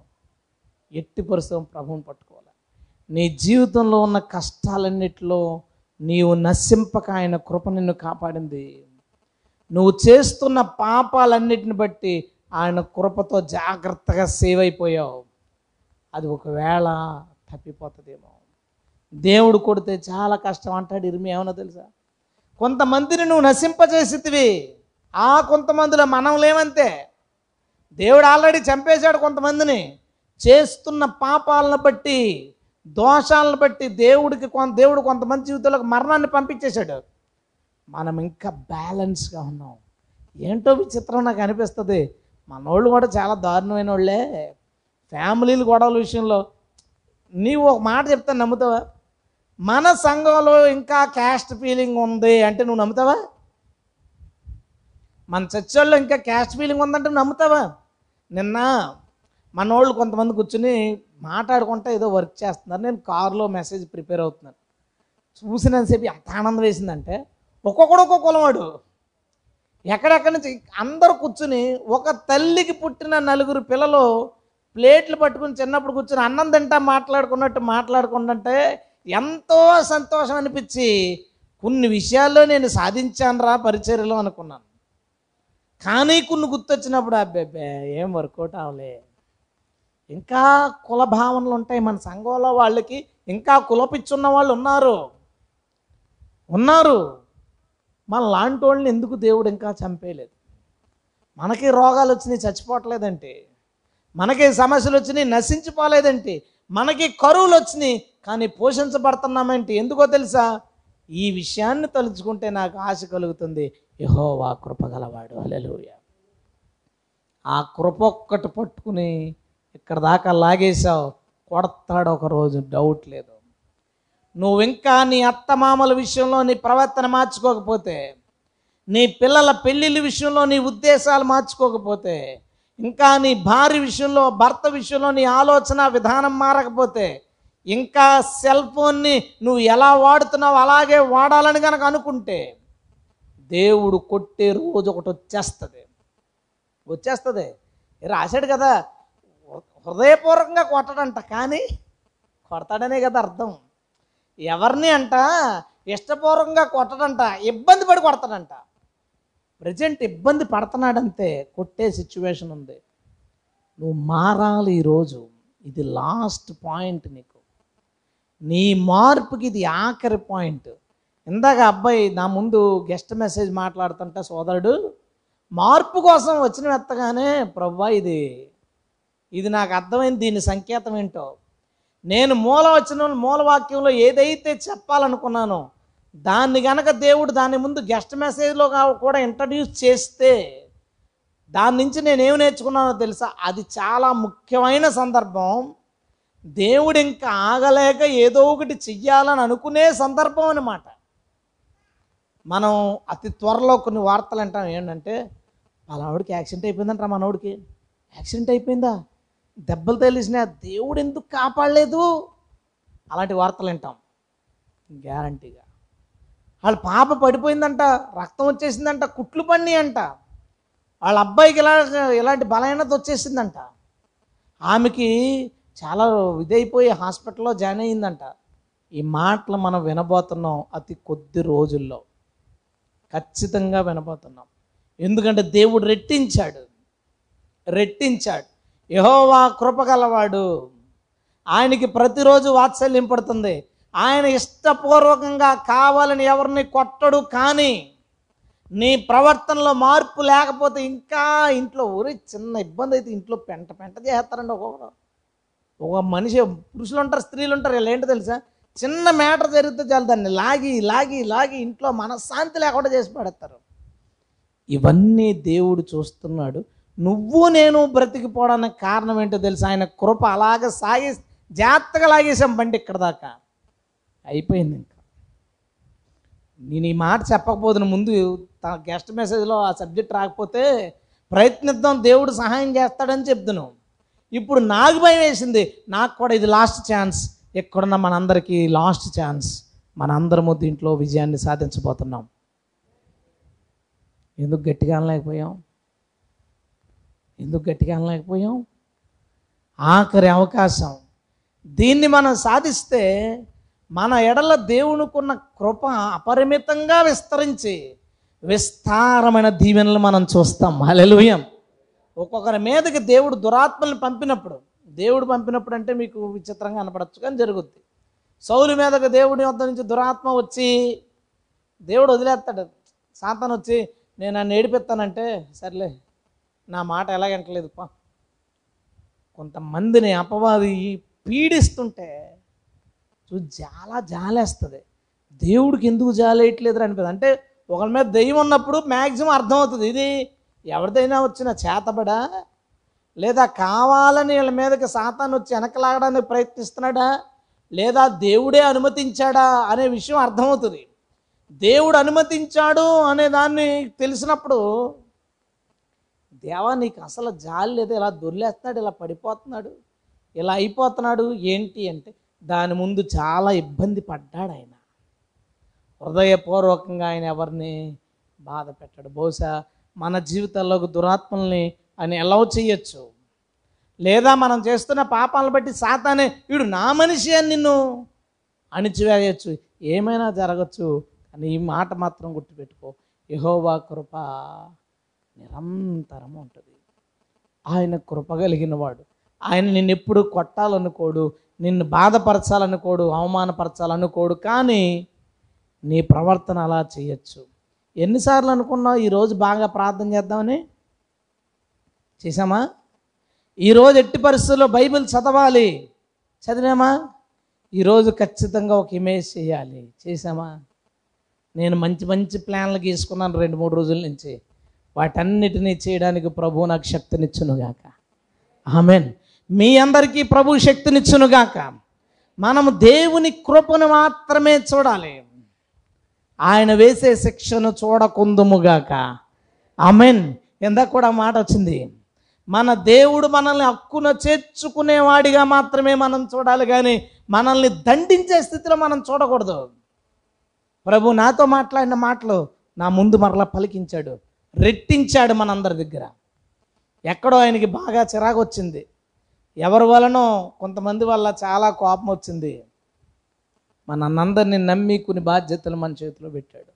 ఎట్టి పరిస్థితి ప్రభువుని పట్టుకోవాలి? నీ జీవితంలో ఉన్న కష్టాలన్నిటిలో నీవు నశింపక ఆయన కృప నిన్ను కాపాడింది. నువ్వు చేస్తున్న పాపాలన్నిటిని బట్టి ఆయన కృపతో జాగ్రత్తగా సేవ్ అయిపోయావు. అది ఒకవేళ తప్పిపోతుందేమో. దేవుడు కొడితే చాలా కష్టం అంటాడు ఇరిమి ఏమన్నా తెలుసా? కొంతమందిని నువ్వు నశింపజేసితివి ఆ కొంతమందిలో మనం లేవంతే దేవుడు ఆల్రెడీ చంపేశాడు కొంతమందిని. చేస్తున్న పాపాలను బట్టి దోషాలను బట్టి దేవుడికి కొంత దేవుడు కొంతమంది జీవితంలోకి మరణాన్ని పంపించేశాడు. మనం ఇంకా బ్యాలెన్స్గా ఉన్నాం. ఏంటో విచిత్రం నాకు అనిపిస్తుంది. మనోళ్ళు కూడా చాలా దారుణమైన వాళ్ళే. ఫ్యామిలీలు గొడవల విషయంలో. నీవు ఒక మాట చెప్తాను నమ్ముతావా? మన సంఘంలో ఇంకా క్యాస్ట్ ఫీలింగ్ ఉంది అంటే నువ్వు నమ్ముతావా? మన చచ్చోళ్ళు ఇంకా క్యాస్ట్ ఫీలింగ్ ఉందంటే నమ్ముతావా? నిన్న మనోళ్ళు కొంతమంది కూర్చుని మాట్లాడుకుంటే ఏదో వర్క్ చేస్తున్నారు. నేను కారులో మెసేజ్ ప్రిపేర్ అవుతున్నాను. చూసినంతసేపు ఎంత ఆనందం వేసిందంటే ఒక్కొక్కడు ఒక్కొక్క కులవాడు. ఎక్కడెక్కడి నుంచి అందరూ కూర్చుని ఒక తల్లికి పుట్టిన నలుగురు పిల్లలు ప్లేట్లు పట్టుకుని చిన్నప్పుడు కూర్చుని అన్నం తింటా మాట్లాడుకున్నట్టు మాట్లాడుకుంటుంటే ఎంతో సంతోషం అనిపించి కొన్ని విషయాల్లో నేను సాధించాను రా పరిచర్యలో అనుకున్నాను. కానీ కొన్ని గుర్తొచ్చినప్పుడు అబ్బే ఏం వర్కౌట్ అవలే ఇంకా కుల భావనలు ఉంటాయి మన సంఘంలో వాళ్ళకి. ఇంకా కులపిచ్చున్న వాళ్ళు ఉన్నారు. ఉన్నారు. మన లాంటి వాళ్ళని ఎందుకు దేవుడు ఇంకా చంపేయలేదు? మనకి రోగాలు వచ్చినాయి చచ్చిపోవట్లేదంటే. మనకి సమస్యలు వచ్చినాయి నశించిపోలేదంటే. మనకి కరువులు వచ్చినాయి కానీ పోషించబడుతున్నామంటే. ఎందుకో తెలుసా? ఈ విషయాన్ని తలుచుకుంటే నాకు ఆశ కలుగుతుంది. యహోవా కృపగలవాడు అలెలుయ ఆ కృప ఒక్కటి పట్టుకుని ఇక్కడ దాకా లాగేశావు. కొడతాడు ఒక రోజు డౌట్ లేదు. నువ్వు ఇంకా నీ అత్తమామల విషయంలో నీ ప్రవర్తన మార్చుకోకపోతే నీ పిల్లల పెళ్ళిళ్ళ విషయంలో నీ ఉద్దేశాలు మార్చుకోకపోతే ఇంకా నీ భార్య విషయంలో భర్త విషయంలో నీ ఆలోచన విధానం మారకపోతే ఇంకా సెల్ ఫోన్ని నువ్వు ఎలా వాడుతున్నావు అలాగే వాడాలని కనుక అనుకుంటే దేవుడు కొట్టే రోజు ఒకటి వచ్చేస్తుంది. వచ్చేస్తుంది. రాశాడు కదా హృదయపూర్వకంగా కొట్టడంట కానీ కొడతాడనే కదా అర్థం. ఎవరిని అంట ఇష్టపూర్వకంగా కొట్టడంట ఇబ్బంది పడి కొడతాడంట. ప్రజెంట్ ఇబ్బంది పడుతున్నాడంతే కొట్టే సిచ్యువేషన్ ఉంది. నువ్వు మారాలి ఈరోజు. ఇది లాస్ట్ పాయింట్ నీకు. నీ మార్పుకి ఇది ఆఖరి పాయింట్. ఇందాక అబ్బాయి నా ముందు గెస్ట్ మెసేజ్ మాట్లాడుతుంటే సోదరుడు మార్పు కోసం వచ్చిన ఎత్తగానే ప్రవ్వా ఇది ఇది నాకు అర్థమైంది దీని సంకేతం ఏంటో. నేను మూల వచ్చిన మూలవాక్యంలో ఏదైతే చెప్పాలనుకున్నానో దాన్ని గనక దేవుడు దాని ముందు గెస్ట్ మెసేజ్లో కూడా ఇంట్రడ్యూస్ చేస్తే దాని నుంచి నేనేమి నేర్చుకున్నానో తెలుసా? అది చాలా ముఖ్యమైన సందర్భం. దేవుడు ఇంకా ఆగలేక ఏదో ఒకటి చెయ్యాలని అనుకునే సందర్భం అనమాట మనం అతి త్వరలో కొన్ని వార్తలు అంటాం. ఏంటంటే పలానాడికి యాక్సిడెంట్ అయిపోయిందంట మనోడికి. యాక్సిడెంట్ అయిపోయిందా? దెబ్బలు తెలిసిన దేవుడు ఎందుకు కాపాడలేదు? అలాంటి వార్తలు వింటాం. గ్యారంటీగా. వాళ్ళ పాప పడిపోయిందంట రక్తం వచ్చేసిందంట కుట్లు పన్ని అంట వాళ్ళ అబ్బాయికి ఇలా ఇలాంటి బలహీనత వచ్చేసిందంట. ఆమెకి చాలా ఇదైపోయి హాస్పిటల్లో జాయిన్ అయ్యిందంట. ఈ మాటలు మనం వినబోతున్నాం అతి కొద్ది రోజుల్లో. ఖచ్చితంగా వినబోతున్నాం. ఎందుకంటే దేవుడు రెట్టించాడు. రెట్టించాడు. యహోవా కృపగలవాడు ఆయనకి ప్రతిరోజు వాత్సల్యం పడుతుంది. ఆయన ఇష్టపూర్వకంగా కావాలని ఎవరిని కొట్టడు కానీ నీ ప్రవర్తనలో మార్పు లేకపోతే ఇంకా ఇంట్లో ఊరి చిన్న ఇబ్బంది అయితే ఇంట్లో పెంట పెంట చేస్తారండి ఒక్కొక్కరు. ఒక మనిషి పురుషులు ఉంటారు స్త్రీలు ఉంటారు వీళ్ళు ఏంటో తెలుసా? చిన్న మ్యాటర్ జరిగితే చాలు దాన్ని లాగి లాగి లాగి ఇంట్లో మనశ్శాంతి లేకుండా చేసి పడేస్తారు. ఇవన్నీ దేవుడు చూస్తున్నాడు. నువ్వు నేను బ్రతికిపోవడానికి కారణం ఏంటో తెలుసు? ఆయన కృప అలాగ సాగి జాగ్రత్తగా లాగేసాం బండి ఇక్కడ దాకా. అయిపోయింది ఇంకా. నేను ఈ మాట చెప్పకపోతున్న ముందు తన గెస్ట్ మెసేజ్లో ఆ సబ్జెక్ట్ రాకపోతే ప్రయత్నిద్దాం దేవుడు సహాయం చేస్తాడని చెప్తున్నాను ఇప్పుడు నాకు భయం వేసింది. నాకు కూడా ఇది లాస్ట్ ఛాన్స్ ఎక్కడున్న మనందరికీ లాస్ట్ ఛాన్స్. మనందరము దీంట్లో విజయాన్ని సాధించబోతున్నాం. ఎందుకు గట్టిగా అనలేకపోయాం? ఎందుకు గట్టిగా అనలేకపోయాం? ఆఖరి అవకాశం. దీన్ని మనం సాధిస్తే మన ఎడల దేవునికున్న కృప అపరిమితంగా విస్తరించి విస్తారమైన దీవెనలు మనం చూస్తాం. హల్లెలూయం. ఒక్కొక్కరి మీదకి దేవుడు దురాత్మల్ని పంపినప్పుడు దేవుడు పంపినప్పుడు అంటే మీకు విచిత్రంగా కనపడచ్చు కానీ జరుగుద్ది. సౌలు మీదకి దేవుడి వద్ద నుంచి దురాత్మ వచ్చి దేవుడు వదిలేస్తాడు. సాతాను వచ్చి నేను నన్ను ఏడిపిస్తానంటే సర్లే నా మాట ఎలా వింటలేదు పా. కొంతమందిని అపవాది పీడిస్తుంటే చూ చాలా జాలేస్తుంది. దేవుడికి ఎందుకు జాలేయట్లేదు అనిపిస్తుంది అంటే ఒకరి మీద దెయ్యం ఉన్నప్పుడు మ్యాక్సిమం అర్థమవుతుంది. ఇది ఎవరిదైనా వచ్చిన చేతబడా లేదా కావాలని వీళ్ళ మీదకి సాతాను వచ్చి వెనకలాగడానికి ప్రయత్నిస్తున్నాడా? లేదా దేవుడే అనుమతించాడా అనే విషయం అర్థమవుతుంది. దేవుడు అనుమతించాడు అనే దాన్ని తెలిసినప్పుడు దేవా నీకు అసలు జాలి లేదు ఇలా దొర్లేస్తున్నాడు ఇలా పడిపోతున్నాడు ఇలా అయిపోతున్నాడు ఏంటి అంటే దాని ముందు చాలా ఇబ్బంది పడ్డాడు ఆయన. హృదయపూర్వకంగా ఆయన ఎవరిని బాధ పెట్టాడు. బహుశా మన జీవితాల్లోకి దురాత్మల్ని అని అలౌ చేయొచ్చు. లేదా మనం చేస్తున్న పాపాలను బట్టి సాతానే వీడు నా మనిషి అని నిన్ను అణిచివేయచ్చు. ఏమైనా జరగచ్చు. కానీ ఈ మాట మాత్రం గుర్తుపెట్టుకో. యహోవా కృప నిరంతరం ఉంటుంది. ఆయన కృప కలిగిన వాడు. ఆయన నిన్ను ఎప్పుడు కొట్టాలనుకోడు. నిన్ను బాధపరచాలనుకోడు. అవమానపరచాలనుకోడు. కానీ నీ ప్రవర్తన అలా చేయొచ్చు. ఎన్నిసార్లు అనుకున్నావు ఈరోజు బాగా ప్రార్థన చేద్దామని? చేసామా ఈరోజు ఎట్టి పరిస్థితుల్లో బైబిల్ చదవాలి. చదివామా? ఈరోజు ఖచ్చితంగా ఒక ఇమేజ్ చేయాలి. చేసామా నేను మంచి మంచి ప్లాన్లు గీసుకున్నాను రెండు మూడు రోజుల నుంచి. వాటన్నిటినీ చేయడానికి ప్రభు నాకు శక్తినిచ్చునుగాక ఆమెన్. మీ అందరికీ ప్రభు శక్తినిచ్చునుగాక మనము దేవుని కృపను మాత్రమే చూడాలి. ఆయన వేసే శిక్షను చూడకుందుముగాక ఆమెన్. ఇందాక కూడా మాట వచ్చింది. మన దేవుడు మనల్ని హక్కున చేర్చుకునేవాడిగా మాత్రమే మనం చూడాలి కానీ మనల్ని దండించే స్థితిలో మనం చూడకూడదు. ప్రభు నాతో మాట్లాడిన మాటలు నా ముందు మరలా పలికించాడు. రెట్టించాడు మనందరి దగ్గర. ఎక్కడో ఆయనకి బాగా చిరాకు వచ్చింది. ఎవరి వలనో కొంతమంది వల్ల చాలా కోపం వచ్చింది. మనందరినీ నమ్మి కొన్ని బాధ్యతలు మన చేతిలో పెట్టాడు.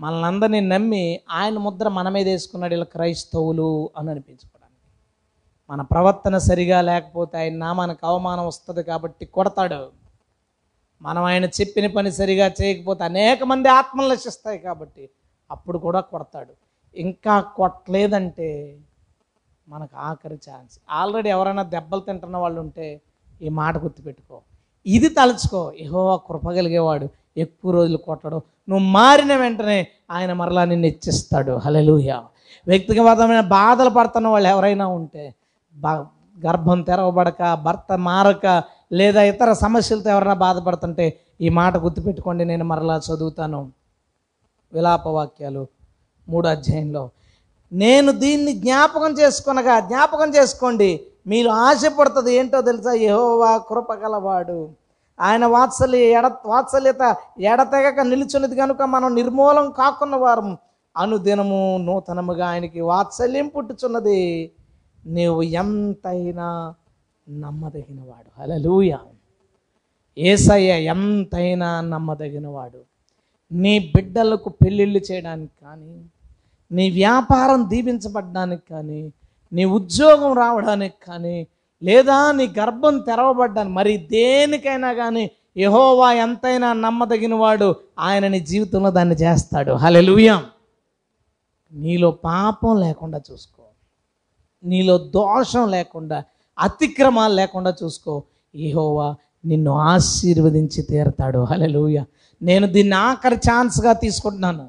మనల్ని నమ్మి ఆయన ముద్ర మన మీద వేసుకున్నాడు ఇలా క్రైస్తవులు అని అనిపించుకోవడానికి. మన ప్రవర్తన సరిగా లేకపోతే ఆయన నామానికి అవమానం వస్తుంది కాబట్టి కొడతాడు. మనం ఆయన చెప్పిన పని సరిగా చేయకపోతే అనేక మంది ఆత్మలు నశిస్తాయి కాబట్టి అప్పుడు కూడా కొడతాడు. ఇంకా కొట్టలేదంటే మనకు ఆఖరి ఛాన్స్. ఆల్రెడీ ఎవరైనా దెబ్బలు తింటున్న వాళ్ళు ఉంటే ఈ మాట గుర్తుపెట్టుకో. ఇది తలుచుకో. ఏహో కృపగలిగేవాడు ఎక్కువ రోజులు కొట్టడం. నువ్వు మారిన వెంటనే ఆయన మరలా నిన్ను ఇచ్చిస్తాడు. హలెలూయ వ్యక్తిగతమైన బాధలు పడుతున్న వాళ్ళు ఎవరైనా ఉంటే బా గర్భం తెరవబడక భర్త మారక లేదా ఇతర సమస్యలతో ఎవరైనా బాధపడుతుంటే ఈ మాట గుర్తుపెట్టుకోండి నేను మరలా చదువుతాను. విలాప వాక్యాలు మూడు అధ్యాయంలో. నేను దీన్ని జ్ఞాపకం చేసుకొనగా జ్ఞాపకం చేసుకోండి మీరు ఆశపడుతుంది ఏంటో తెలుసా? యహోవా కృపగలవాడు. ఆయన వాత్సల్య ఎడ వాత్సల్యత ఎడతెగక నిలుచున్నది కనుక మనం నిర్మూలం కాకున్న వారం. అనుదినము నూతనముగా ఆయనకి వాత్సల్యం పుట్టుచున్నది. నీవు ఎంతైనా నమ్మదగినవాడు. హల్లెలూయా. ఏసయ్య ఎంతైనా నమ్మదగినవాడు. నీ బిడ్డలకు పెళ్ళిళ్ళు చేయడానికి కానీ నీ వ్యాపారం దీవించబడ్డానికి కానీ నీ ఉద్యోగం రావడానికి కానీ లేదా నీ గర్భం తెరవబడ్డాను. మరి దేనికైనా కానీ యహోవా ఎంతైనా నమ్మదగినవాడు. ఆయన నీ జీవితంలో దాన్ని చేస్తాడు. హలెలుయం నీలో పాపం లేకుండా చూసుకో. నీలో దోషం లేకుండా అతిక్రమాలు లేకుండా చూసుకో. యహోవా నిన్ను ఆశీర్వదించి తీరతాడు. హలెలుయ నేను దీన్ని ఆఖరి ఛాన్స్గా తీసుకుంటున్నాను.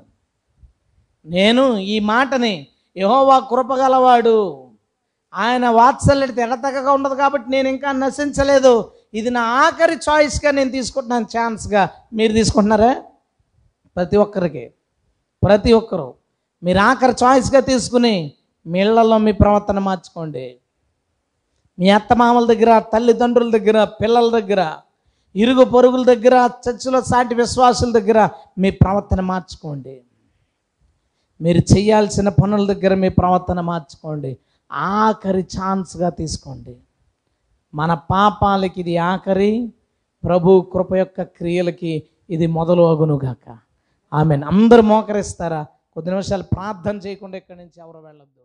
నేను ఈ మాటని యహోవా కృపగలవాడు. ఆయన వాత్సల్యత ఎడతగగా ఉండదు కాబట్టి నేను ఇంకా నశించలేదు. ఇది నా ఆఖరి చాయిస్గా నేను తీసుకుంటున్నాను. ఛాన్స్గా మీరు తీసుకుంటున్నారా? ప్రతి ఒక్కరికి. ప్రతి ఒక్కరు. మీరు ఆఖరి చాయిస్గా తీసుకుని మీ ఇళ్ళలో మీ ప్రవర్తన మార్చుకోండి. మీ అత్తమామల దగ్గర తల్లిదండ్రుల దగ్గర పిల్లల దగ్గర ఇరుగు పొరుగుల దగ్గర చర్చిలో సాటి విశ్వాసుల దగ్గర మీ ప్రవర్తన మార్చుకోండి. మీరు చేయాల్సిన పనుల దగ్గర మీ ప్రవర్తన మార్చుకోండి. ఆఖరి ఛాన్స్గా తీసుకోండి. మన పాపాలకి ఇది ఆఖరి ప్రభు కృప యొక్క క్రియలకి ఇది మొదలు అగునుగాక ఆమె అందరు మోకరిస్తారా? కొద్ది నిమిషాలు ప్రార్థన చేయకుండా ఇక్కడి నుంచి ఎవరు వెళ్ళొద్దు.